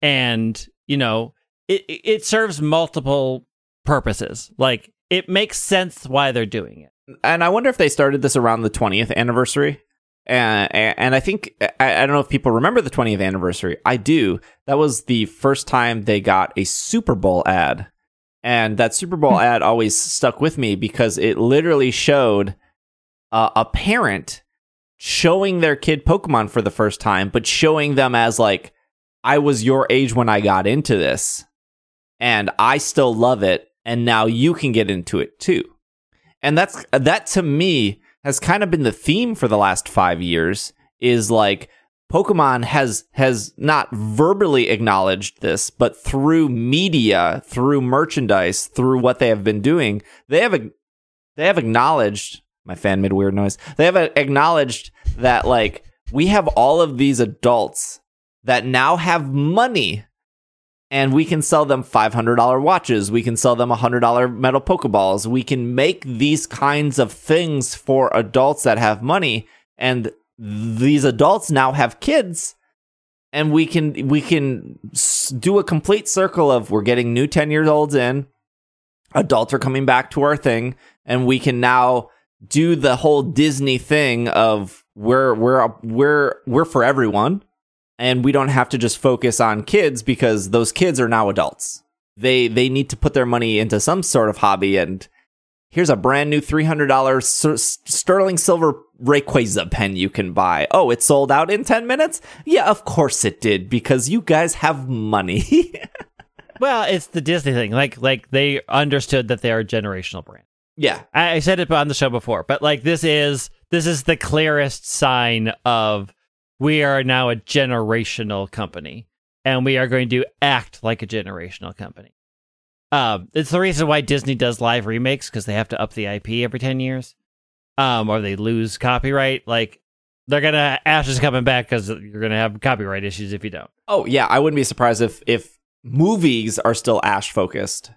Speaker 2: and you know it it- serves multiple purposes like it makes sense why they're doing it
Speaker 1: and I wonder if they started this around the 20th anniversary. And, and I think I, I don't know if people remember the 20th anniversary. I do. That was the first time they got a Super Bowl ad, and that Super Bowl ad always stuck with me because it literally showed uh, a parent showing their kid Pokemon for the first time, but showing them as like, I was your age when I got into this, and I still love it, and now you can get into it too. And that's that to me has kind of been the theme for the last five years is like pokemon has has not verbally acknowledged this but through media through merchandise through what they have been doing they have they have acknowledged my fan made weird noise they have acknowledged that like we have all of these adults that now have money and we can sell them $500 watches. We can sell them $100 metal Pokeballs. We can make these kinds of things for adults that have money. And these adults now have kids. And we can we can do a complete circle of we're getting new 10 years olds in. Adults are coming back to our thing. And we can now do the whole Disney thing of we're we're we're we're for everyone and we don't have to just focus on kids because those kids are now adults. They they need to put their money into some sort of hobby and here's a brand new $300 sterling silver Rayquaza pen you can buy. Oh, it sold out in 10 minutes? Yeah, of course it did because you guys have money.
Speaker 2: well it's the disney thing like like they understood that they are a generational brand
Speaker 1: yeah.
Speaker 2: I, I said it on the show before but like this is this is the clearest sign of we are now a generational company and we are going to act like a generational company um, it's the reason why disney does live remakes because they have to up the ip every 10 years um, or they lose copyright like they're gonna ash is coming back because you're gonna have copyright issues if you don't
Speaker 1: Oh, yeah, I wouldn't be surprised if if movies are still ash focused.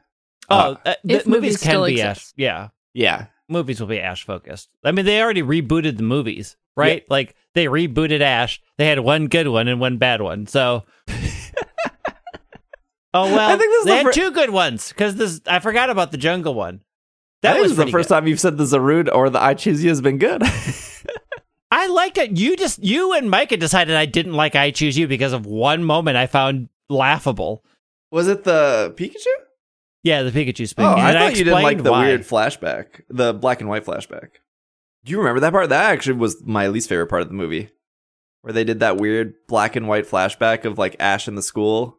Speaker 2: oh
Speaker 1: Uh,
Speaker 2: uh,
Speaker 3: if
Speaker 2: the movies
Speaker 3: movies
Speaker 2: can
Speaker 3: still
Speaker 2: be ash yeah
Speaker 1: Yeah.
Speaker 2: movies will be Ash focused. I mean, they already rebooted the movies, right? Like they rebooted Ash. They had one good one and one bad one. So, oh well,
Speaker 1: I think this is
Speaker 2: they
Speaker 1: the
Speaker 2: had
Speaker 1: fir-
Speaker 2: two good ones because this. I forgot about the jungle one.
Speaker 1: That
Speaker 2: That
Speaker 1: was
Speaker 2: was
Speaker 1: the first
Speaker 2: good.
Speaker 1: time you've said the Zarude or the I Choose You has been good.
Speaker 2: I liked it. You just you and Micah decided I didn't like I Choose You because of one moment I found laughable.
Speaker 1: Was it the Pikachu?
Speaker 2: Yeah, the Pikachu speaking.
Speaker 1: Oh, I
Speaker 2: And
Speaker 1: thought you didn't like the
Speaker 2: why.
Speaker 1: weird flashback, the black and white flashback. Do you remember that part? That actually was my least favorite part of the movie, where they did that weird black and white flashback of like Ash in the school.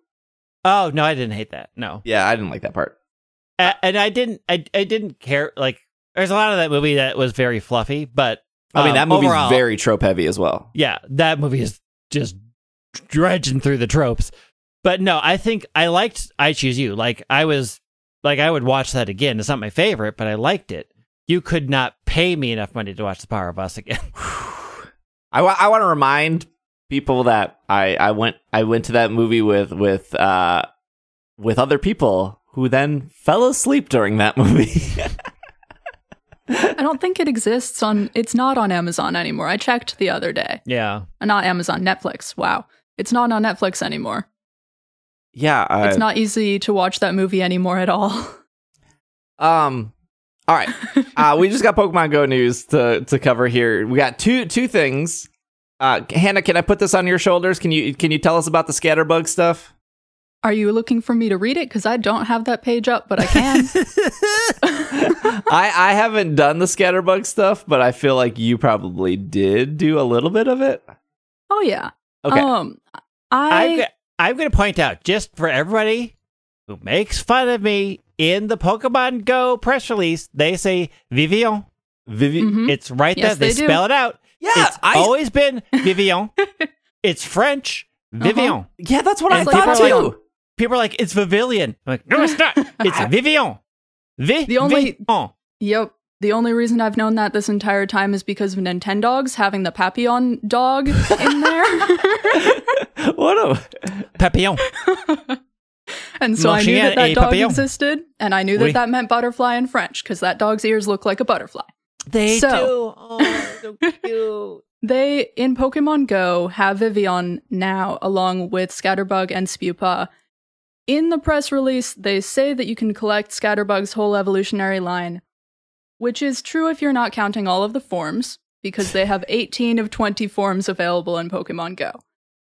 Speaker 2: Oh no, I didn't hate that. No,
Speaker 1: Yeah, I didn't like that part.
Speaker 2: And I didn't. I I didn't care. Like, there's a lot of that movie that was very fluffy, but
Speaker 1: I mean,
Speaker 2: um,
Speaker 1: that movie's
Speaker 2: overall-
Speaker 1: very trope heavy as well.
Speaker 2: yeah, that movie is just dredging through the tropes. But no, I think I liked I Choose You. Like I was like I would watch that again. It's not my favorite, but I liked it. You could not pay me enough money to watch The Power of Us again.
Speaker 1: I, I want to remind people that I, I went I went to that movie with with uh with other people who then fell asleep during that movie.
Speaker 3: I don't think it exists on. It's not on Amazon anymore. I checked the other day.
Speaker 2: yeah.
Speaker 3: Uh, Not Amazon, Netflix. Wow, it's not on Netflix anymore.
Speaker 1: yeah, uh,
Speaker 3: it's not easy to watch that movie anymore at all.
Speaker 1: Um. All right. uh, we just got Pokemon Go news to to cover here. We got two two things. Uh, Hannah, can I put this on your shoulders? Can you can you tell us about the Scatterbug stuff?
Speaker 3: Are you looking for me to read it? Because I don't have that page up, but I can.
Speaker 1: I I haven't done the Scatterbug stuff, but I feel like you probably did do a little bit of it.
Speaker 3: oh yeah.
Speaker 1: Okay.
Speaker 3: Um,
Speaker 2: I'm,
Speaker 3: I
Speaker 2: go- I'm going to point out just for everybody, who makes fun of me in the Pokemon Go press release. They say Vivian.
Speaker 1: Vivi-
Speaker 3: Mhm.
Speaker 2: It's right
Speaker 3: Yes,
Speaker 2: there. They,
Speaker 3: they do.
Speaker 2: spell it out.
Speaker 1: yeah,
Speaker 2: it's
Speaker 1: I,
Speaker 2: always been Vivian. it's French. Vivian.
Speaker 1: yeah, that's what I
Speaker 2: And
Speaker 1: thought
Speaker 2: people are
Speaker 1: too.
Speaker 2: People are like, it's Vivilion. I'm like, no, it's not. It's Vivian. Vi-
Speaker 3: The only-
Speaker 2: Vivian.
Speaker 3: Yep. The only reason I've known that this entire time is because of Nintendogs having the Papillon dog in there.
Speaker 1: what a
Speaker 2: Papillon.
Speaker 3: and so
Speaker 2: Mon
Speaker 3: I knew that that dog
Speaker 2: papillon.
Speaker 3: existed, and I knew that
Speaker 2: Oui.
Speaker 3: that meant butterfly in French because that dog's ears look like a butterfly.
Speaker 2: They
Speaker 3: So-
Speaker 2: do. Oh, so cute.
Speaker 3: They, in Pokemon Go, have Vivillon now, along with Scatterbug and Spewpa. In the press release, they say that you can collect Scatterbug's whole evolutionary line, which is true if you're not counting all of the forms, because they have 18 of 20 forms available in Pokemon Go.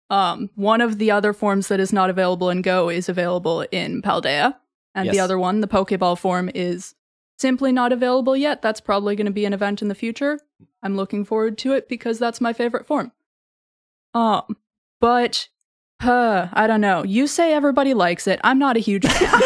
Speaker 3: Um, one of the other forms that is not available in Go is available in Paldea, and the other one, the Pokeball form, is simply not available yet. That's probably going to be an event in the future. I'm looking forward to it because that's my favorite form. Um, but uh, I don't know. You say everybody likes it. I'm not a huge fan.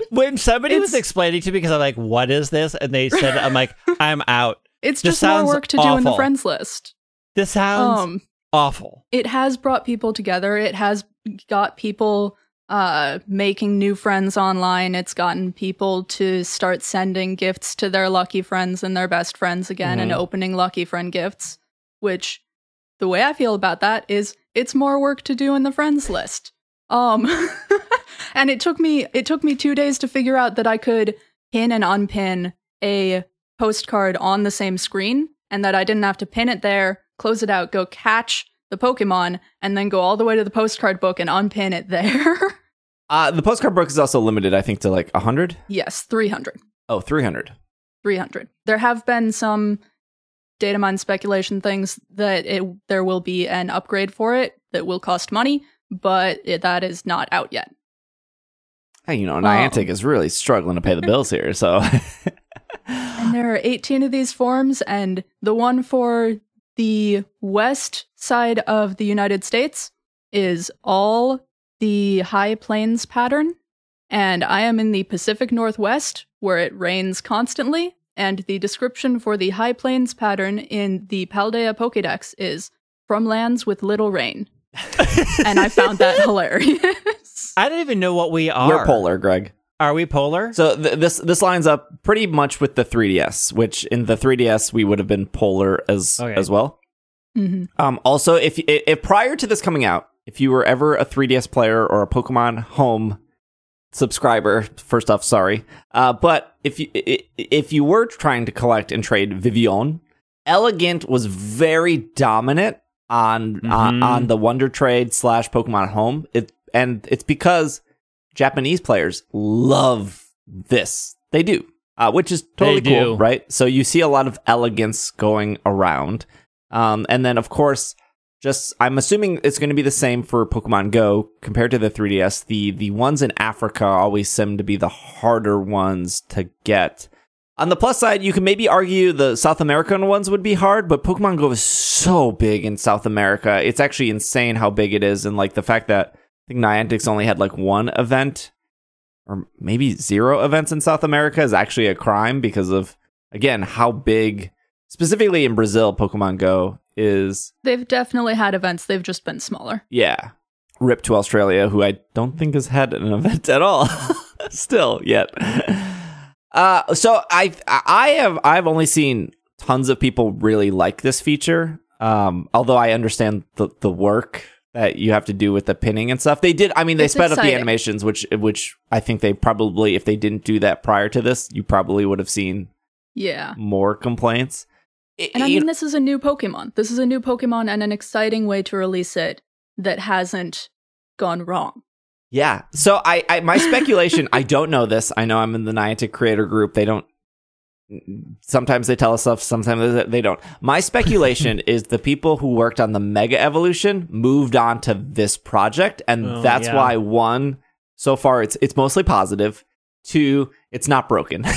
Speaker 2: When somebody was explaining to me, because I'm like, what is this? And they said, I'm like, I'm out.
Speaker 3: it's
Speaker 2: This
Speaker 3: just more work to do in the friends list.
Speaker 2: This sounds
Speaker 3: Um,
Speaker 2: awful.
Speaker 3: it has brought people together. It has got people uh making new friends online. It's gotten people to start sending gifts to their lucky friends and their best friends again and
Speaker 1: Mhm.
Speaker 3: opening lucky friend gifts, which the way I feel about that is it's more work to do in the friends list. Um and it took me it took me 2 days to figure out that I could pin and unpin a postcard on the same screen and that I didn't have to pin it there, close it out, go catch the Pokemon, and then go all the way to the postcard book and unpin it there.
Speaker 1: Uh, the postcard book is also limited, I think, to like 100.
Speaker 3: yes, 300.
Speaker 1: Oh, 300.
Speaker 3: 300. There have been some data mine speculation things that it there will be an upgrade for it that will cost money, but it, that is not out yet.
Speaker 1: Hey, you know, Niantic um, is really struggling to pay the bills here, so.
Speaker 3: And there are 18 of these forms, and the one for the west side of the United States is all the high plains pattern. And I am in the Pacific Northwest, where it rains constantly. And the description for the high plains pattern in the Paldea Pokedex is from lands with little rain. and I found that hilarious.
Speaker 2: I don't even know what we are.
Speaker 1: We're polar, Greg.
Speaker 2: Are we polar?
Speaker 1: So th- this this lines up pretty much with the 3DS, which in the 3DS we would have been polar as
Speaker 2: Okay.
Speaker 1: as well.
Speaker 3: Mhm.
Speaker 1: Um, also, if, if if prior to this coming out, if you were ever a 3DS player or a Pokemon Home subscriber, first off, sorry, uh, but if you if you were trying to collect and trade Vivillon, Elegant was very dominant on on,
Speaker 2: Mhm.
Speaker 1: on the Wonder Trade slash Pokemon Home. It and it's because Japanese players love this. They do, uh, which is totally cool, right? So you see a lot of elegance going around. Um, and then, of course, just I'm assuming it's going to be the same for Pokemon Go compared to the 3DS. The the ones in Africa always seem to be the harder ones to get. On the plus side, you can maybe argue the South American ones would be hard, but Pokemon Go is so big in South America. It's actually insane how big it is, and like the fact that I think Niantic's only had like one event or maybe zero events in South America is actually a crime because of again how big specifically in Brazil Pokemon Go is
Speaker 3: They've definitely had events, they've just been smaller.
Speaker 1: yeah. Rip to Australia, who I don't think has had an event at all still yet. Uh so I I have I've only seen tons of people really like this feature. Um although I understand the the work that you have to do with the pinning and stuff. They did I mean they
Speaker 3: It's
Speaker 1: sped up the animations which which I think they probably if they didn't do that prior to this, you probably would have seen
Speaker 3: Yeah.
Speaker 1: more complaints. It-
Speaker 3: And I
Speaker 1: you
Speaker 3: mean, this is a new Pokemon. This is a new Pokemon and an exciting way to release it that hasn't gone wrong.
Speaker 1: Yeah. So I, I my speculation, I don't know this. I know I'm in the Niantic creator group. They don't sometimes they tell us stuff, sometimes they- they don't. My speculation is the people who worked on the Mega Evolution moved on to this project and
Speaker 2: Oh,
Speaker 1: that's
Speaker 2: yeah.
Speaker 1: why one so far it's it's mostly positive. positive, two it's not broken.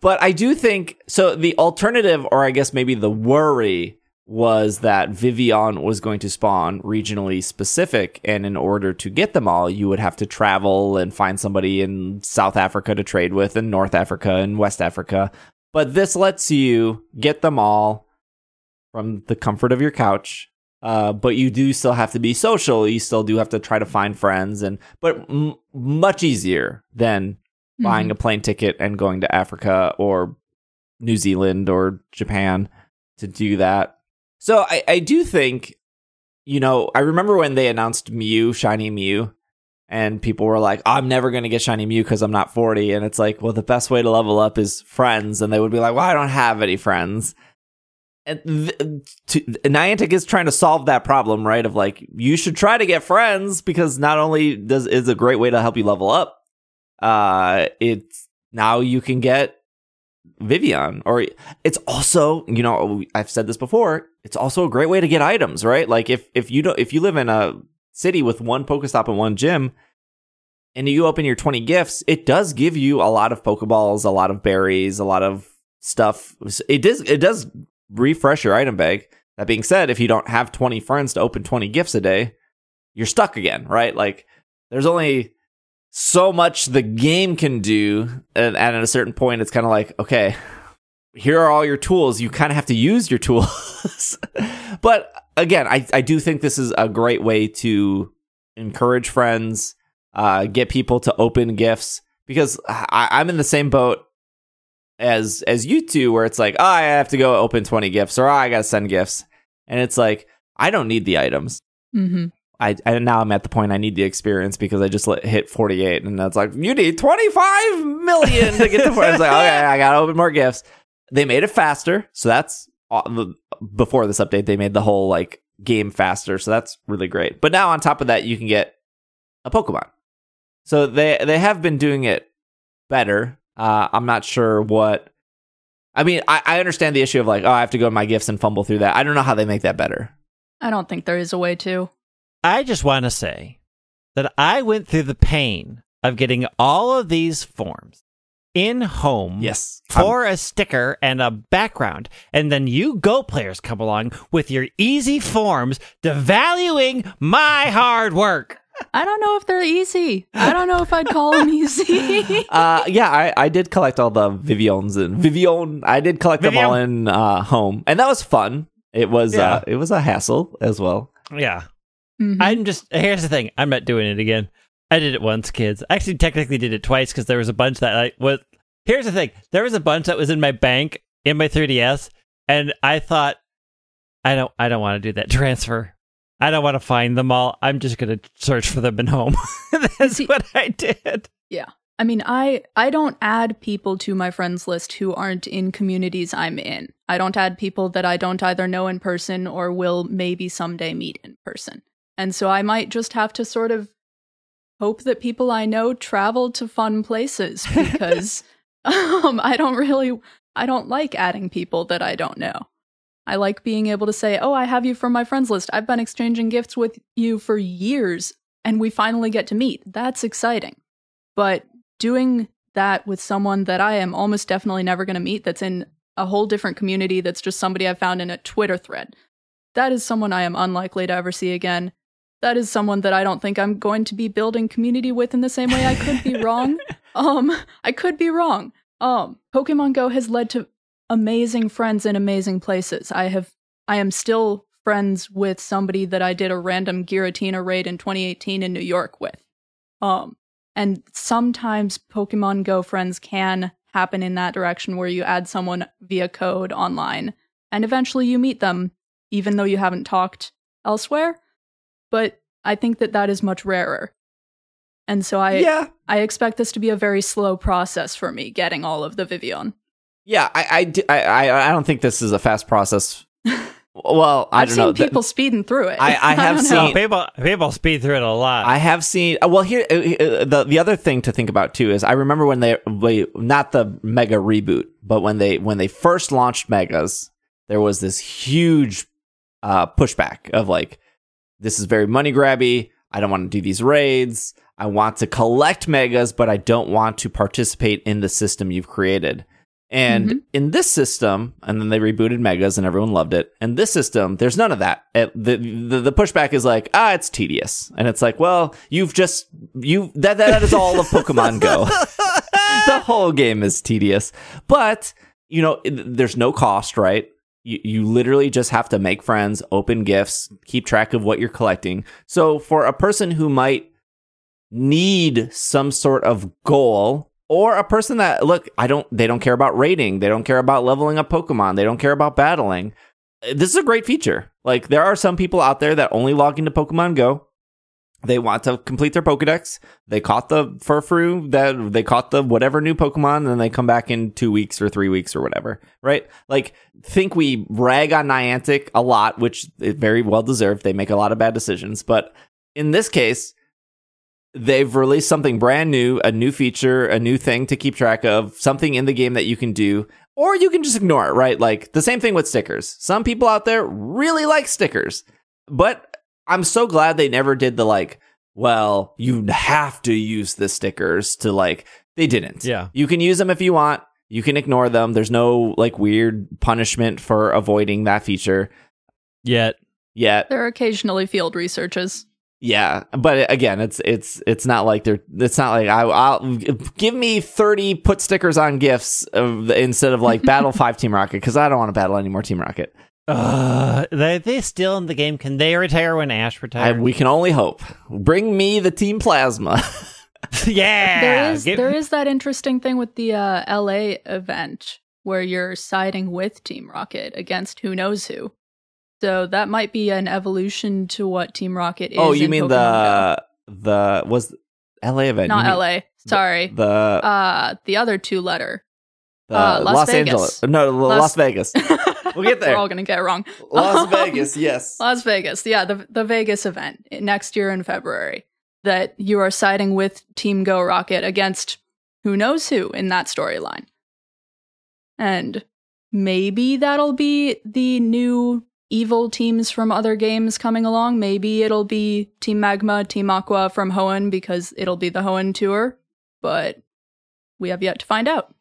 Speaker 1: but I do think so the alternative or I guess maybe the worry was that Vivillon was going to spawn regionally specific, and in order to get them all, you would have to travel and find somebody in South Africa to trade with, and North Africa and West Africa. But this lets you get them all from the comfort of your couch. Uh, but you do still have to be social. You still do have to try to find friends, and but m- much easier than buying
Speaker 3: Mhm.
Speaker 1: a plane ticket and going to Africa or New Zealand or Japan to do that. So I, I do think, you know, I remember when they announced Mew, Shiny Mew, and people were like, I'm never going to get Shiny Mew because I'm not 40. And it's like, well, the best way to level up is friends. And they would be like, well, I don't have any friends. And th- to, Niantic is trying to solve that problem, right? Of like, you should try to get friends because not only does is a great way to help you level up, uh, it's now you can get Vivillon, or it's also, you know, I've said this before. It's also a great way to get items, right? Like if if you don't if you live in a city with one Pokestop and one gym, and you open your twenty gifts, it does give you a lot of Pokeballs, a lot of berries, a lot of stuff. It does it does refresh your item bag. That being said, if you don't have twenty friends to open twenty gifts a day, you're stuck again, right? Like there's only so much the game can do and, and at a certain point it's kind of like okay here are all your tools. You kind of have to use your tools. But again I, I do think this is a great way to encourage friends uh, get people to open gifts because I, i'm in the same boat as as you two where it's like oh i have to go open 20 gifts or oh, i gotta send gifts. And it's like i don't need the items.
Speaker 3: Hmm
Speaker 1: I, I now I'm at the point I need the experience because I just let, hit 48 and that's like you need 25 million to get to the point. It's like okay, I gotta open more gifts. They made it faster, so that's the- before this update. They made the whole like game faster, so that's really great. But now on top of that, you can get a Pokemon. So they they have been doing it better. Uh, I'm not sure what. I mean, I, I understand the issue of like, oh, I have to go to my gifts and fumble through that. I don't know how they make that better.
Speaker 3: I don't think there is a way to.
Speaker 2: I just want to say that I went through the pain of getting all of these forms in home
Speaker 1: Yes, I'm-
Speaker 2: for a sticker and a background. And then you Go players come along with your easy forms, devaluing my hard work.
Speaker 3: I don't know if they're easy. I don't know if I'd call them easy.
Speaker 1: uh yeah i i did collect all the vivillons and vivillon i did collect them all in uh home and that was fun it was
Speaker 2: Yeah.
Speaker 1: uh it was a hassle as well
Speaker 2: Yeah.
Speaker 3: Mhm.
Speaker 2: I'm just, here's the thing I'm not doing it again. I did it once, kids. I actually technically did it twice because there was a bunch that I was. Here's the thing there was a bunch that was in my bank in my 3DS, and I thought, I don't, I don't want to do that transfer. I don't want to find them all. I'm just gonna search for them in home. That's
Speaker 3: See-
Speaker 2: what I did. Yeah.
Speaker 3: I mean, I I don't add people to my friends list who aren't in communities I'm in. I don't add people that I don't either know in person or will maybe someday meet in person. And so I might just have to sort of hope that people I know travel to fun places because um, I don't really I don't like adding people that I don't know. I like being able to say, "Oh, I have you from my friends list. I've been exchanging gifts with you for years and we finally get to meet." That's exciting. But doing that with someone that I am almost definitely never going to meet that's in a whole different community that's just somebody I found in a Twitter thread. That is someone I am unlikely to ever see again. That is someone that I don't think I'm going to be building community with in the same way. I could be wrong. Um, I could be wrong. Um, Pokemon Go has led to amazing friends in amazing places. I have I am still friends with somebody that I did a random Giratina raid in 2018 in New York with. Um, and sometimes Pokemon Go friends can happen in that direction where you add someone via code online and eventually you meet them, even though you haven't talked elsewhere. But I think that that is much rarer. And so I,
Speaker 1: yeah
Speaker 3: I expect this to be a very slow process for me getting all of the Vivillon.
Speaker 1: yeah I, I I i I don't think this is a fast process well i
Speaker 3: I've
Speaker 1: don't
Speaker 3: seen
Speaker 1: know Th-
Speaker 3: people speeding through it.
Speaker 1: I- I have
Speaker 3: don't
Speaker 1: seen-
Speaker 2: No, people, people speed through it a lot.
Speaker 1: I have seen. uh, Well, here uh, uh, the the other thing to think about too is I remember when they, they not the Mega reboot, but when they when they first launched Megas, there was this huge uh, pushback of like, this is very money grabby. I don't want to do these raids. I want to collect Megas, but I don't want to participate in the system you've created. And
Speaker 3: Mhm.
Speaker 1: in this system, and then they rebooted Megas and everyone loved it. And this system, there's none of that. It, the, the the pushback is like, ah, it's tedious, and it's like, well, you've just you that that is all of Pokemon Go. the whole game is tedious, but you know, it- there's no cost, right? You, you literally just have to make friends, open gifts, keep track of what you're collecting. So for a person who might need some sort of goal or a person that look i don't they don't care about rating they don't care about leveling up pokemon. They don't care about battling. This is a great feature. Like there are some people out there that only log into pokemon go they want to complete their pokedex they caught the furfrou that they caught the whatever new pokemon and then they come back in two weeks or three weeks or whatever right like think we rag on niantic a lot which is very well deserved they make a lot of bad decisions but in this case they've released something brand new, a new feature, a new thing to keep track of, something in the game that you can do, or you can just ignore it, right? Like the same thing with stickers. Some people out there really like stickers, but I'm so glad they never did the like, well, you have to use the stickers to like, they didn't.
Speaker 2: Yeah.
Speaker 1: You can use them if you want. You can ignore them. There's no like weird punishment for avoiding that feature
Speaker 2: Yet.
Speaker 1: yet.
Speaker 3: There are occasionally field researches.
Speaker 1: Yeah, but again, it's it's it's not like they're it's not like I, I'll give me thirty put stickers on gifts of, instead of like battle five Team Rocket because I don't want to battle anymore Team Rocket.
Speaker 2: Uh, they they still in the game. Can they retire when Ash
Speaker 1: I, we can only hope. Bring me the Team Plasma.
Speaker 2: yeah.
Speaker 3: there is
Speaker 2: Give-
Speaker 3: there is that interesting thing with the uh, LA event where you're siding with Team Rocket against who knows who. So that might be an evolution to what Team Rocket is.
Speaker 1: oh, you
Speaker 3: in
Speaker 1: mean
Speaker 3: Pokemon
Speaker 1: the the was LA event?
Speaker 3: Not LA? Sorry.
Speaker 1: The
Speaker 3: uh, the other two letter.
Speaker 1: the
Speaker 3: uh, Las
Speaker 1: Los
Speaker 3: Vegas.
Speaker 1: Angeles. No,
Speaker 3: Las-
Speaker 1: Las Vegas. We'll get there.
Speaker 3: We're all gonna get it wrong.
Speaker 1: Las
Speaker 3: Um,
Speaker 1: Vegas. Yes.
Speaker 3: Las Vegas, yeah, the the Vegas event next year in February. That you are siding with Team Go Rocket against who knows who in that storyline, and maybe that'll be the new evil teams from other games coming along. Maybe it'll be Team Magma, Team Aqua from Hoenn because it'll be the Hoenn tour, but we have yet to find out.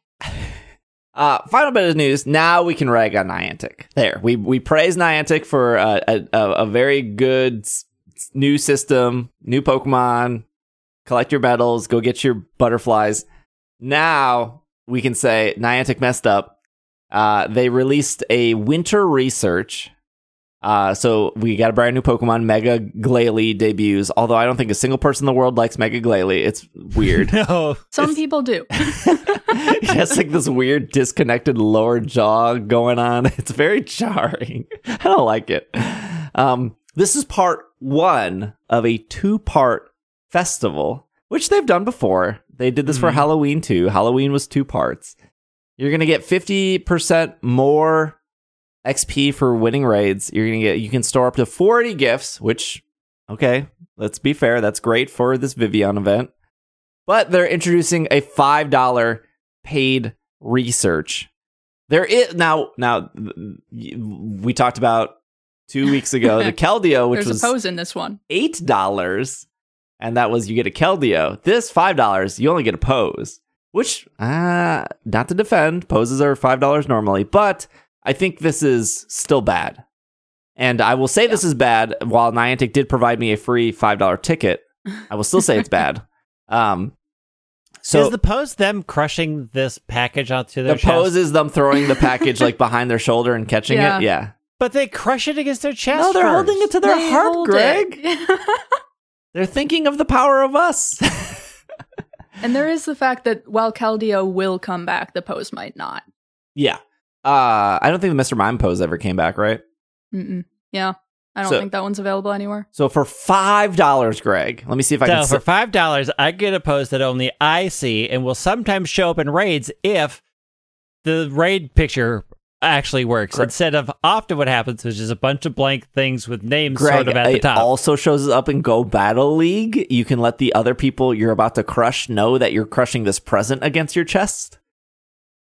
Speaker 1: Uh, final bit of news. Now we can rag on Niantic. There, we we praise Niantic for uh, a, a a very good s- new system, new Pokemon. Collect your medals, go get your butterflies. Now we can say Niantic messed up. Uh, they released a winter research. Uh, so we got a brand new Pokemon, Mega Glalie debuts. Although I don't think a single person in the world likes Mega Glalie. It's weird.
Speaker 2: no.
Speaker 3: Some people do.
Speaker 1: he has like this weird disconnected lower jaw going on. It's very jarring. I don't like it. Um, this is part one of a two part festival, which they've done before. They did this for
Speaker 2: Mhm.
Speaker 1: Halloween too. Halloween was two parts. You're gonna get 50% more XP for winning raids. You're gonna get you can store up to 40 gifts, which okay, let's be fair, that's great for this Vivillon event. But they're introducing a five dollar paid research. There is now now we talked about two weeks ago the Keldeo, which
Speaker 3: There's
Speaker 1: was
Speaker 3: a pose in this one.
Speaker 1: eight dollars, and that was you get a Keldeo. This five dollars, you only get a pose. Which, uh, not to defend, poses are five dollars normally, but I think this is still bad. And I will say this is bad. While Niantic did provide me a free five dollar ticket, I will still say it's bad. Um, so
Speaker 2: is the pose them crushing this package onto their
Speaker 1: the
Speaker 2: chest?
Speaker 1: pose is them throwing the package like behind their shoulder and catching
Speaker 3: Yeah.
Speaker 1: it. Yeah.
Speaker 2: But they crush it against their chest.
Speaker 1: No, they're
Speaker 2: first.
Speaker 1: holding it to their
Speaker 3: They
Speaker 1: heart, Greg. They're thinking of the power of us.
Speaker 3: and there is the fact that while Keldeo will come back, the pose might not.
Speaker 1: yeah. Uh, I don't think the Mr. Mime pose ever came back, right?
Speaker 3: Mm-mm. Yeah. I don't
Speaker 1: So-
Speaker 3: think that one's available anywhere.
Speaker 1: So for five dollars, Greg, let me see if I
Speaker 2: So
Speaker 1: can.
Speaker 2: for
Speaker 1: s-
Speaker 2: five dollars, I get a pose that only I see, and will sometimes show up in raids if the raid picture actually works
Speaker 1: Gre-
Speaker 2: instead of often what happens which is just a bunch of blank things with names
Speaker 1: Greg,
Speaker 2: sort of at the
Speaker 1: it
Speaker 2: top.
Speaker 1: also shows up in Go Battle League. You can let the other people you're about to crush know that you're crushing this present against your chest.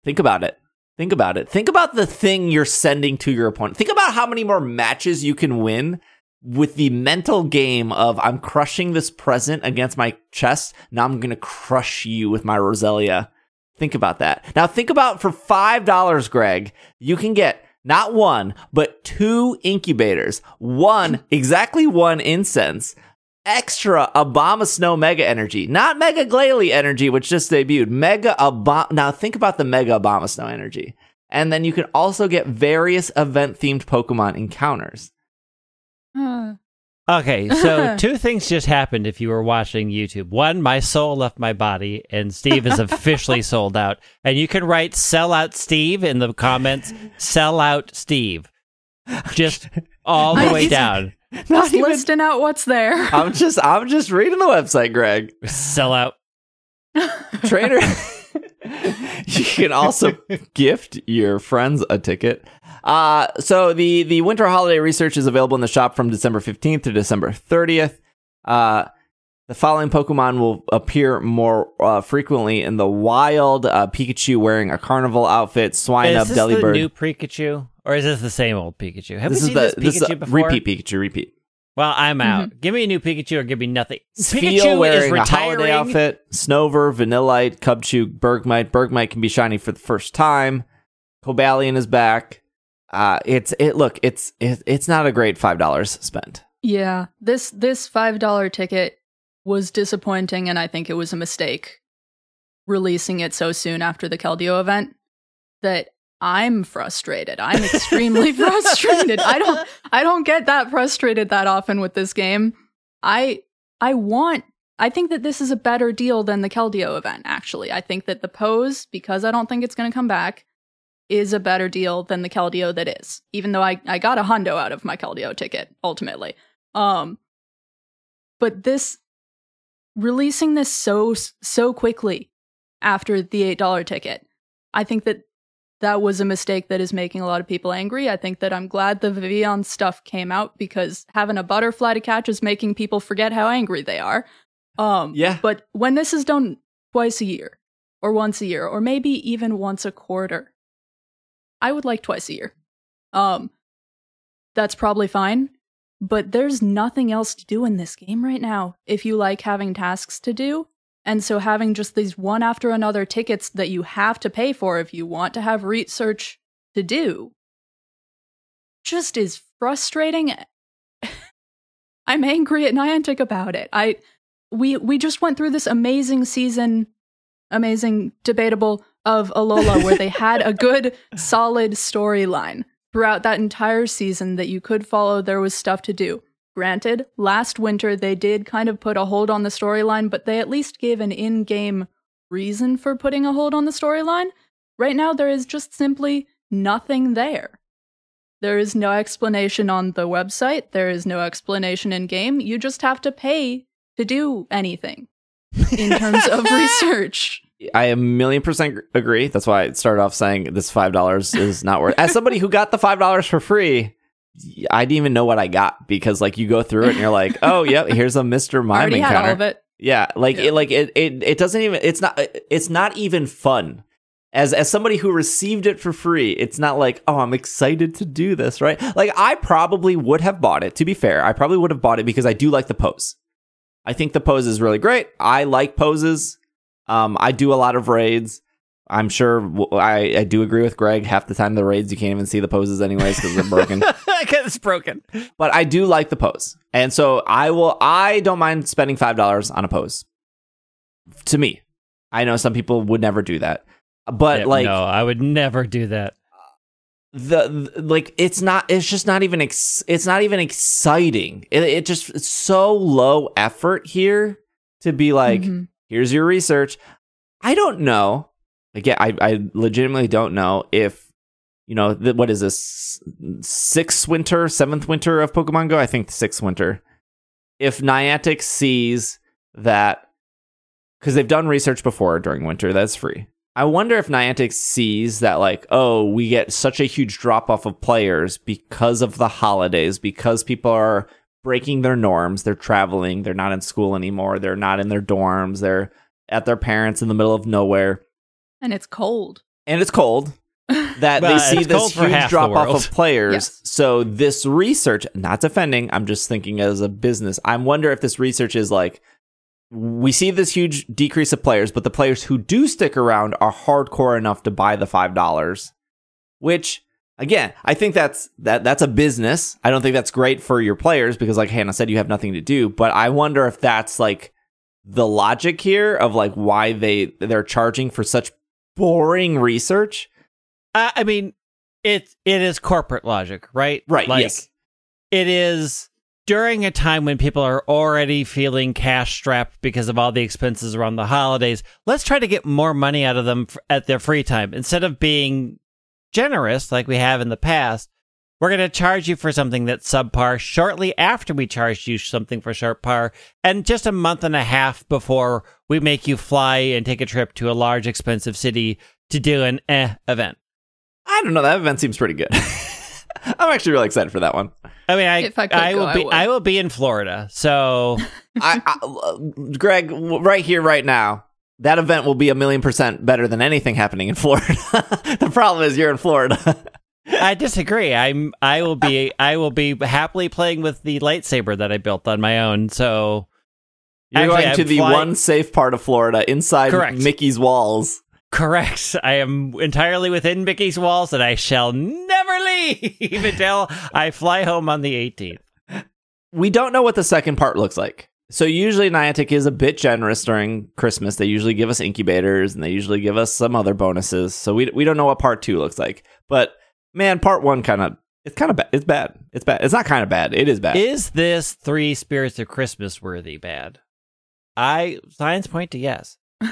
Speaker 1: Think about it. Think about it. Think about the thing you're sending to your opponent. Think about how many more matches you can win with the mental game of I'm crushing this present against my chest. Now I'm going to crush you with my Roselia. Think about that. Now think about for five dollars, Greg, you can get not one, but two incubators. One, exactly one incense. Extra Obama Snow Mega Energy, not Mega Glalie Energy, which just debuted. Mega Obama. Now think about the Mega Obama Snow Energy, and then you can also get various event themed Pokemon encounters.
Speaker 3: Uh,
Speaker 2: Okay, so two things just happened if you were watching YouTube. One, my soul left my body, and Steve is officially sold out. And you can write "sell out Steve" in the comments. Sell out Steve, just all the
Speaker 3: I-
Speaker 2: way down.
Speaker 1: Not
Speaker 3: just
Speaker 1: even-
Speaker 3: listing out what's there.
Speaker 1: I'm just I'm just reading the website, Greg.
Speaker 2: Sell out.
Speaker 1: Trainer. you can also gift your friends a ticket. Uh, so the the winter holiday research is available in the shop from December 15th to December 30th. Uh, the following Pokemon will appear more uh, frequently in the wild. Uh, Pikachu wearing a carnival outfit, Swinub,
Speaker 2: this the
Speaker 1: Delibird.
Speaker 2: new Pikachu, or is this the same old Pikachu? Have
Speaker 1: this
Speaker 2: we
Speaker 1: is
Speaker 2: seen
Speaker 1: the
Speaker 2: this
Speaker 1: this is
Speaker 2: Pikachu before?
Speaker 1: repeat Pikachu repeat.
Speaker 2: Well, I'm out. Give me a new Pikachu or give me nothing.
Speaker 1: Spiel
Speaker 2: Pikachu is
Speaker 1: wearing a
Speaker 2: retiring.
Speaker 1: holiday outfit. Snover, Vanillite, Cubchoo, Bergmite. Bergmite can be shiny for the first time. Cobalion is back. Uh, it's it. Look, it's it, it's not a great five dollars spent.
Speaker 3: Yeah, this this five dollar ticket was disappointing, and I think it was a mistake releasing it so soon after the Keldeo event. That I'm frustrated. I'm extremely frustrated. I don't I don't get that frustrated that often with this game. I I want I think that this is a better deal than the Keldeo event, actually. I think that the pose, because I don't think it's gonna come back, is a better deal than the Keldeo that is. Even though I, I got a hundo out of my Keldeo ticket, ultimately. Um but this releasing this so so quickly after the $8 ticket. I think that that was a mistake that is making a lot of people angry. I think that I'm glad the Vivillon stuff came out because having a butterfly to catch is making people forget how angry they are. Um,
Speaker 1: Yeah.
Speaker 3: But when this is done twice a year, or once a year, or maybe even once a quarter, I would like twice a year. Um, that's probably fine. But there's nothing else to do in this game right now if you like having tasks to do. And so having just these one after another tickets that you have to pay for if you want to have research to do just is frustrating. I'm angry at Niantic about it. I we we just went through this amazing season, amazing debatable of Alola where they had a good solid storyline throughout that entire season that you could follow. There was stuff to do. Granted, last winter they did kind of put a hold on the storyline, but they at least gave an in game reason for putting a hold on the storyline. Right now, there is just simply nothing there. There is no explanation on the website, there is no explanation in game. You just have to pay to do anything in terms of research.
Speaker 1: I a million percent agree. That's why I started off saying this five dollars is not worth. As somebody who got the five dollars for free, I didn't even know what I got because like you go through it and you're like, oh yep, here's a Mister
Speaker 3: I
Speaker 1: Mime
Speaker 3: already had
Speaker 1: encounter.
Speaker 3: all of it.
Speaker 1: Yeah, like
Speaker 3: Yeah.
Speaker 1: it, like it, it, it doesn't even. It's not. It's not even fun. As as somebody who received it for free, it's not like oh, I'm excited to do this, right? Like I probably would have bought it. To be fair, I probably would have bought it because I do like the pose. I think the pose is really great. I like poses. Um, I do a lot of raids. I'm sure I do agree with Greg. Half the time the raids you can't even see the poses anyways because they're broken.
Speaker 2: Because it's broken.
Speaker 1: but I do like the pose, and so I will. I don't mind spending five dollars on a pose. To me, I know some people would never do that, but
Speaker 2: Yeah,
Speaker 1: like
Speaker 2: no, I would never do that.
Speaker 1: the, the- like it's not. It's just not even. Ex, it's not even exciting. It, it just it's so low effort here to be like,
Speaker 3: Mhm.
Speaker 1: here's your research. I don't know. Again, I I legitimately don't know if you know the, what is this sixth winter, seventh winter of Pokemon Go. I think sixth winter. If Niantic sees that, because they've done research before during winter, that's free. I wonder if Niantic sees that, like, oh, we get such a huge drop off of players because of the holidays, because people are breaking their norms. They're traveling. They're not in school anymore. They're not in their dorms. They're at their parents in the middle of nowhere.
Speaker 3: And it's cold.
Speaker 1: And it's cold. That
Speaker 2: Well,
Speaker 1: they see this huge drop off of players.
Speaker 3: Yes.
Speaker 1: So this research, not defending, I'm just thinking as a business. I wonder if this research is like we see this huge decrease of players, but the players who do stick around are hardcore enough to buy the five dollars. Which again, I think that's that that's a business. I don't think that's great for your players because, like Hannah said, you have nothing to do. But I wonder if that's like the logic here of like why they they're charging for such boring research.
Speaker 2: I, I mean, it it is corporate logic, right?
Speaker 1: Right.
Speaker 2: Like,
Speaker 1: yes.
Speaker 2: It is during a time when people are already feeling cash strapped because of all the expenses around the holidays. Let's try to get more money out of them f- at their free time instead of being generous like we have in the past. We're going to charge you for something that's subpar shortly after we charged you something for subpar, and just a month and a half before we make you fly and take a trip to a large, expensive city to do an eh event.
Speaker 1: I don't know. That event seems pretty good. I'm actually really excited for that one.
Speaker 2: I mean, I
Speaker 3: If I could
Speaker 2: I
Speaker 3: go,
Speaker 2: will
Speaker 3: I
Speaker 2: be
Speaker 3: would.
Speaker 2: I will be in Florida, so
Speaker 1: I, I, Greg, right here, right now, that event will be a million percent better than anything happening in Florida. the problem is you're in Florida.
Speaker 2: I disagree. I'm I will be I will be happily playing with the lightsaber that I built on my own. So
Speaker 1: You're
Speaker 2: Actually,
Speaker 1: going to
Speaker 2: I'm
Speaker 1: the
Speaker 2: flying-
Speaker 1: one safe part of Florida inside
Speaker 2: Correct.
Speaker 1: Mickey's walls.
Speaker 2: correct. I am entirely within Mickey's walls, and I shall never leave until I fly home on the 18th.
Speaker 1: We don't know what the second part looks like. So usually Niantic is a bit generous during Christmas. They usually give us incubators and they usually give us some other bonuses. So we we don't know what part 2 looks like. But man, part 1 kind of it's kind of bad. It's bad. It's bad. It's not kind of bad. It is bad.
Speaker 2: Is this three spirits of Christmas worthy bad? I signs point to yes.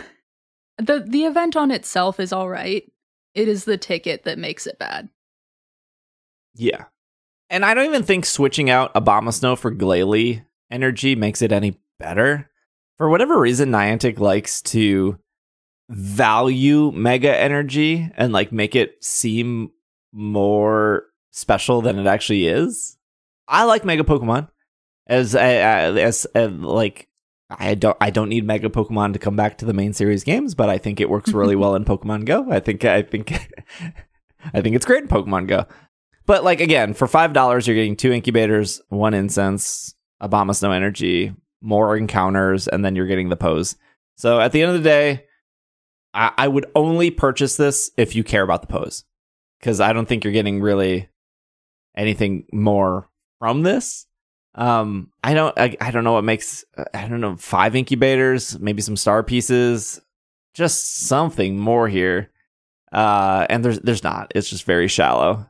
Speaker 3: The the event on itself is all right. It is the ticket that makes it bad.
Speaker 1: Yeah. And I don't even think switching out Abomasnow for Glalie energy makes it any better. For whatever reason, Niantic likes to value Mega Energy and like make it seem more special than it actually is. I like Mega Pokemon as as, as, as like I don't I don't need Mega Pokemon to come back to the main series games, but I think it works really well in Pokemon Go. I think I think I think it's great in Pokemon Go. But like again, for five dollars, you're getting two incubators, one incense, Abomasnow energy, more encounters, and then you're getting the pose. So at the end of the day, I, I would only purchase this if you care about the pose, because I don't think you're getting really anything more from this. Um, I don't, I, I don't know what makes, I don't know, five incubators, maybe some star pieces, just something more here. Uh, and there's, there's not. It's just very shallow.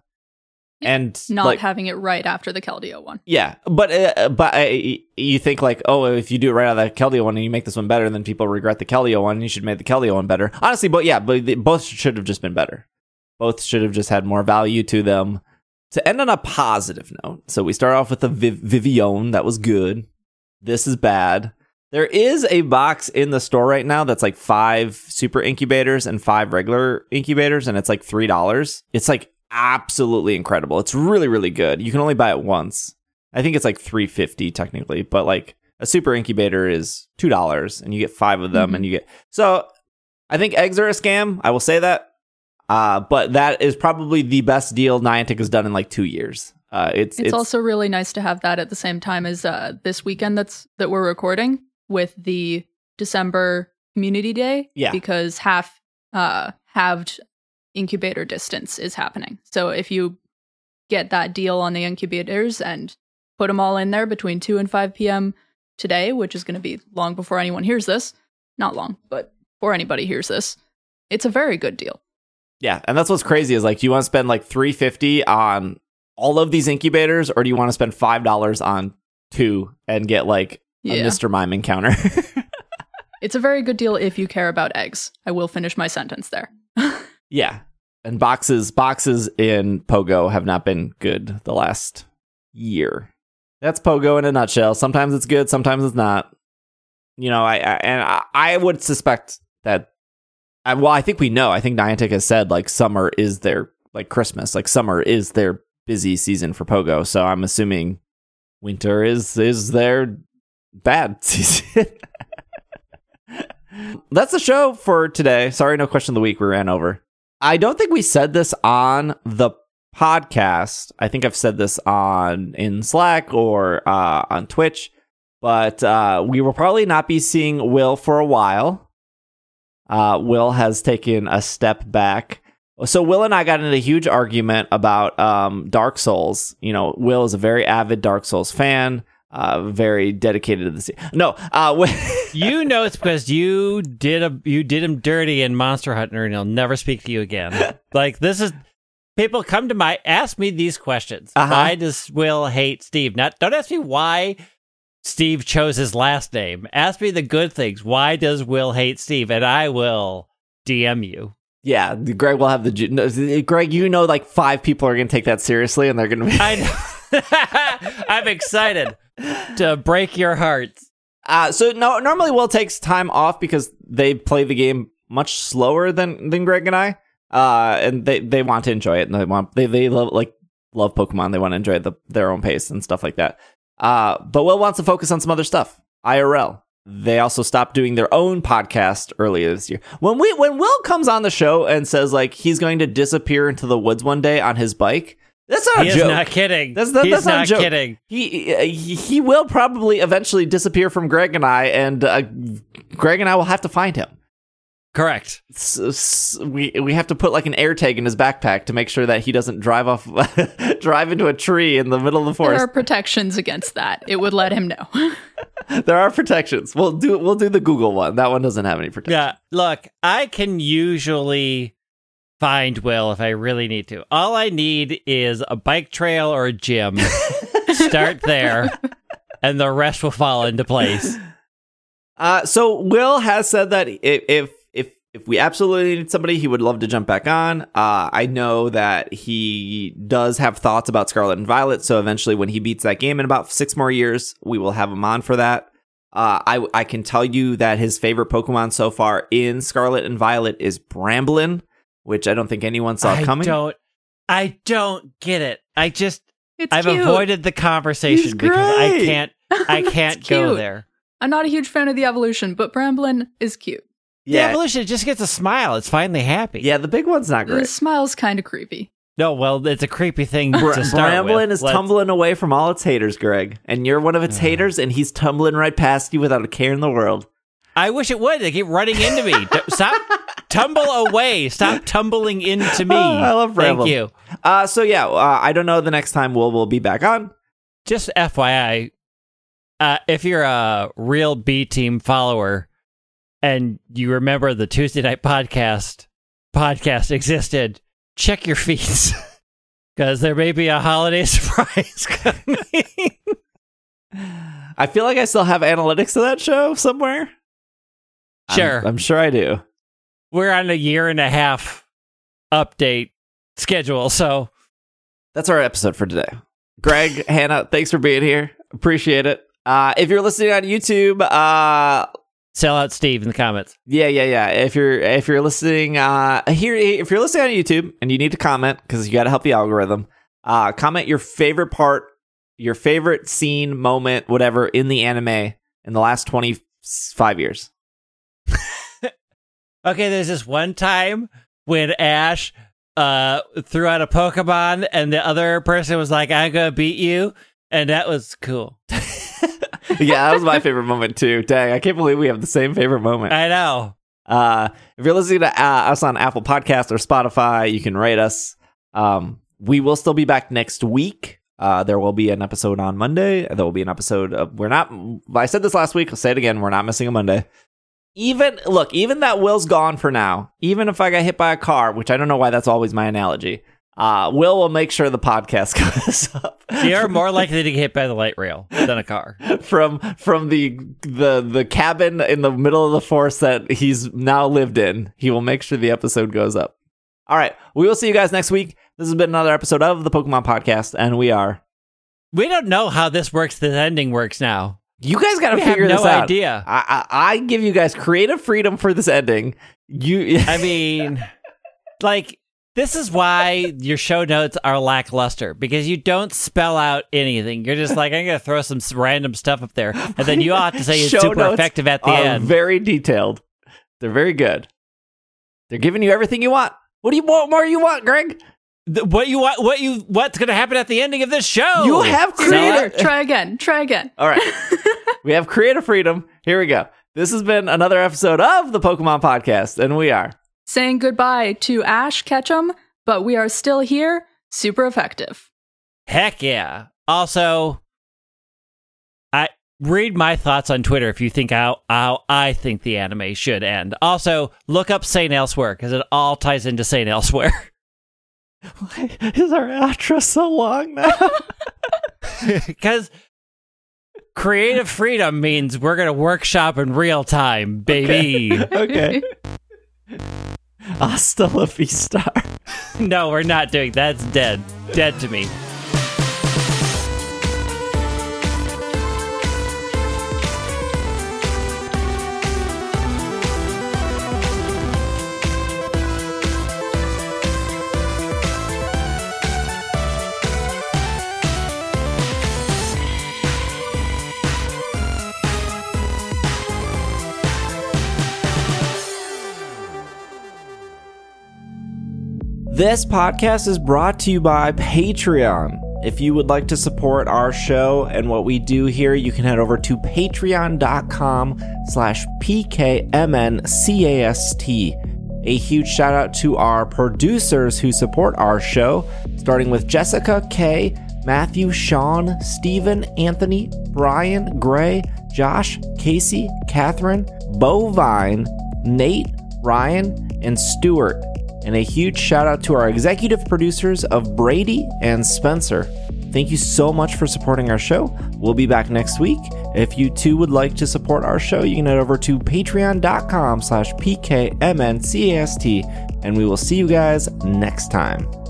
Speaker 1: And
Speaker 3: Not
Speaker 1: like,
Speaker 3: having it right after the Keldeo one.
Speaker 1: yeah, but uh, but uh, you think like, oh, if you do it right out of the Keldeo one and you make this one better, then people regret the Keldeo one. And You should make the Keldeo one better. Honestly, but yeah, but both should have just been better. Both should have just had more value to them. To end on a positive note, so we start off with the Viv- Vivillon that was good. This is bad. There is a box in the store right now that's like five super incubators and five regular incubators, and it's like three dollars. It's like absolutely incredible. It's really, really good. You can only buy it once. I think it's like three fifty technically, but like a super incubator is two dollars, and you get five of them,
Speaker 3: Mhm.
Speaker 1: and you get so. I think eggs are a scam. I will say that, uh, but that is probably the best deal Niantic has done in like two years. Uh, it's
Speaker 3: It's, also really nice to have that at the same time as uh, this weekend that's that we're recording with the December Community Day.
Speaker 1: Yeah.
Speaker 3: Because half uh, halved incubator distance is happening. So if you get that deal on the incubators and put them all in there between 2 and 5 p.m. today, which is going to be long before anyone hears this, not long, but before anybody hears this, it's a very good deal.
Speaker 1: Yeah, and that's what's crazy is like, do you want to spend like three fifty on all of these incubators, or do you want to spend five dollars on two and get like a Mr. Mime encounter?
Speaker 3: It's a very good deal if you care about eggs. I will finish my sentence there.
Speaker 1: yeah, and boxes boxes in Pogo have not been good the last year. That's Pogo in a nutshell. Sometimes it's good, sometimes it's not. You know, I, I and I, I would suspect that. I, well, I think we know. I think Niantic has said like summer is their like Christmas, like summer is their busy season for Pogo. So I'm assuming winter is is their bad season. That's the show for today. Sorry, no question of the week. We ran over. I don't think we said this on the podcast. I think I've said this on in Slack or uh, on Twitch. but uh, we will probably not be seeing Will for a while. Uh, Will has taken a step back. So Will and I got into a huge argument about um, Dark Souls. You know, Will is a very avid Dark Souls fan, uh, very dedicated to the. Se- no, uh,
Speaker 2: you know it's because you did a you did him dirty in Monster Hunter, and he'll never speak to you again. like this is people come to my ask me these questions.
Speaker 1: Uh-huh.
Speaker 2: Why does Will hate Steve? Not don't ask me why Steve chose his last name. Ask me the good things. Why does Will hate Steve? And I will DM you.
Speaker 1: Yeah, Greg will have the. no, Greg, you know, like five people are going to take that seriously, and they're going to be.
Speaker 2: I. I'm excited to break your hearts.
Speaker 1: Uh, so no, normally Will takes time off because they play the game much slower than than Greg and I. Uh, and they they want to enjoy it, and they want they they love like love Pokemon. They want to enjoy the their own pace and stuff like that. Uh, but Will wants to focus on some other stuff. IRL. They also stopped doing their own podcast earlier this year. When we when Will comes on the show and says like he's going to disappear into the woods one day on his bike, that's not
Speaker 2: He
Speaker 1: a joke.
Speaker 2: not kidding.
Speaker 1: That's
Speaker 2: He's
Speaker 1: that's not
Speaker 2: not kidding.
Speaker 1: he he he will probably eventually disappear from Greg and I, and uh, Greg and I will have to find him.
Speaker 2: Correct.
Speaker 1: S- s- we we have to put like an air tag in his backpack to make sure that he doesn't drive off, drive into a tree in the middle of the forest.
Speaker 3: There are protections against that. It would let him know.
Speaker 1: there are protections. We'll do we'll do the Google one. That one doesn't have any protection.
Speaker 2: Yeah. Look, I can usually find Will if I really need to. All I need is a bike trail or a gym. Start there, and the rest will fall into place.
Speaker 1: Uh, so Will has said that if if if we absolutely need somebody, he would love to jump back on. Uh, I know that he does have thoughts about Scarlet and Violet. So eventually, when he beats that game in about six more years, we will have him on for that. Uh, I I can tell you that his favorite Pokemon so far in Scarlet and Violet is Bramblin, which I don't think anyone saw
Speaker 2: I
Speaker 1: coming.
Speaker 2: don't. I don't get it. I just
Speaker 3: It's
Speaker 2: I've
Speaker 3: cute.
Speaker 2: avoided the conversation
Speaker 1: He's
Speaker 2: because I can't. I can't go
Speaker 3: cute.
Speaker 2: there.
Speaker 3: I'm not a huge fan of the evolution, but Bramblin is cute.
Speaker 2: The
Speaker 1: Yeah,
Speaker 2: evolution just gets a smile. It's finally happy.
Speaker 1: yeah, the big one's not great.
Speaker 3: The smile's kind of creepy.
Speaker 2: No, well, it's a creepy thing
Speaker 1: Br-
Speaker 2: to start
Speaker 1: Bramblin
Speaker 2: with.
Speaker 1: is
Speaker 2: Let's-
Speaker 1: tumbling away from all its haters, Greg, and you're one of its haters, and he's tumbling right past you without a care in the world.
Speaker 2: I wish it would. They keep running into me. D- Stop, tumble away. Stop tumbling into me.
Speaker 1: Oh, I love
Speaker 2: Thank
Speaker 1: Bramble.
Speaker 2: you.
Speaker 1: Uh, so yeah, uh, I don't know the next time we'll we'll be back on.
Speaker 2: Just FYI, uh, if you're a real B team follower and you remember the Tuesday night podcast podcast existed, check your feeds because there may be a holiday surprise coming.
Speaker 1: I feel like I still have analytics of that show somewhere. I'm-
Speaker 2: Sure.
Speaker 1: I'm, sure I do.
Speaker 2: We're on a year and a half update schedule, so
Speaker 1: That's our episode for today. Greg, Hannah, thanks for being here. Appreciate it. Uh, if you're listening on YouTube, uh,
Speaker 2: sell out Steve in the comments.
Speaker 1: Yeah, yeah, yeah. If you're if you're listening uh here if you're listening on YouTube and you need to comment because you got to help the algorithm, uh comment your favorite part, your favorite scene, moment, whatever in the anime in the last 25 years.
Speaker 2: Okay, there's this one time when Ash uh threw out a Pokemon and the other person was like, I'm gonna beat you, and that was cool.
Speaker 1: yeah, that was my favorite moment too. Dang, I can't believe we have the same favorite moment.
Speaker 2: I know.
Speaker 1: Uh, if you're listening to uh, us on Apple Podcast or Spotify, you can rate us. Um, we will still be back next week. Uh, there will be an episode on Monday. There will be an episode of. We're not. I said this last week. I'll say it again. We're not missing a Monday. Even look, even that Will's gone for now. Even if I got hit by a car, which I don't know why that's always my analogy. Uh, Will will make sure the podcast goes up.
Speaker 2: You're more likely to get hit by the light rail than a car.
Speaker 1: from from the the the cabin in the middle of the forest that he's now lived in. He will make sure the episode goes up. All right, we will see you guys next week. This has been another episode of the Pokemon Podcast, and we are.
Speaker 2: We don't know how this works. This ending works now.
Speaker 1: You guys got to figure
Speaker 2: no
Speaker 1: this out.
Speaker 2: idea.
Speaker 1: I, I I give you guys creative freedom for this ending. You,
Speaker 2: I mean, like this is why your show notes are lackluster because you don't spell out anything. You're just like, I'm gonna throw some random stuff up there, and then you all have to say it's
Speaker 1: Show
Speaker 2: super effective at the
Speaker 1: are
Speaker 2: end.
Speaker 1: very detailed. They're very good. They're giving you everything you want. What do you want more? You want, Greg?
Speaker 2: Th- what you want? What you? What's gonna happen at the ending of this show?
Speaker 1: You have
Speaker 2: Sell
Speaker 1: creative-
Speaker 2: it.
Speaker 3: Try again. Try again.
Speaker 1: All right. we have creative freedom. Here we go. This has been another episode of the Pokemon Podcast, and we are
Speaker 3: Saying goodbye to Ash Ketchum, but we are still here, super effective.
Speaker 2: Heck yeah. Also, I read my thoughts on Twitter if you think how, how I think the anime should end. Also, look up Saint Elsewhere because it all ties into Saint Elsewhere.
Speaker 1: Why is our outro so long now?
Speaker 2: Because creative freedom means we're going to workshop in real time, baby.
Speaker 1: okay. Hasta la vista.
Speaker 2: no, we're not doing That's dead. Dead to me.
Speaker 1: This podcast is brought to you by Patreon. If you would like to support our show and what we do here, you can head over to patreon.com slash pkmncast. A huge shout out to our producers who support our show, starting with Jessica K, Matthew, Sean, Stephen, Anthony, Brian, Gray, Josh, Casey, Catherine, Bovine, Nate, Ryan, and Stuart. And a huge shout out to our executive producers of Brady and Spencer. Thank you so much for supporting our show. We'll be back next week. If you too would like to support our show, you can head over to patreon.com slash pkmncast, and we will see you guys next time.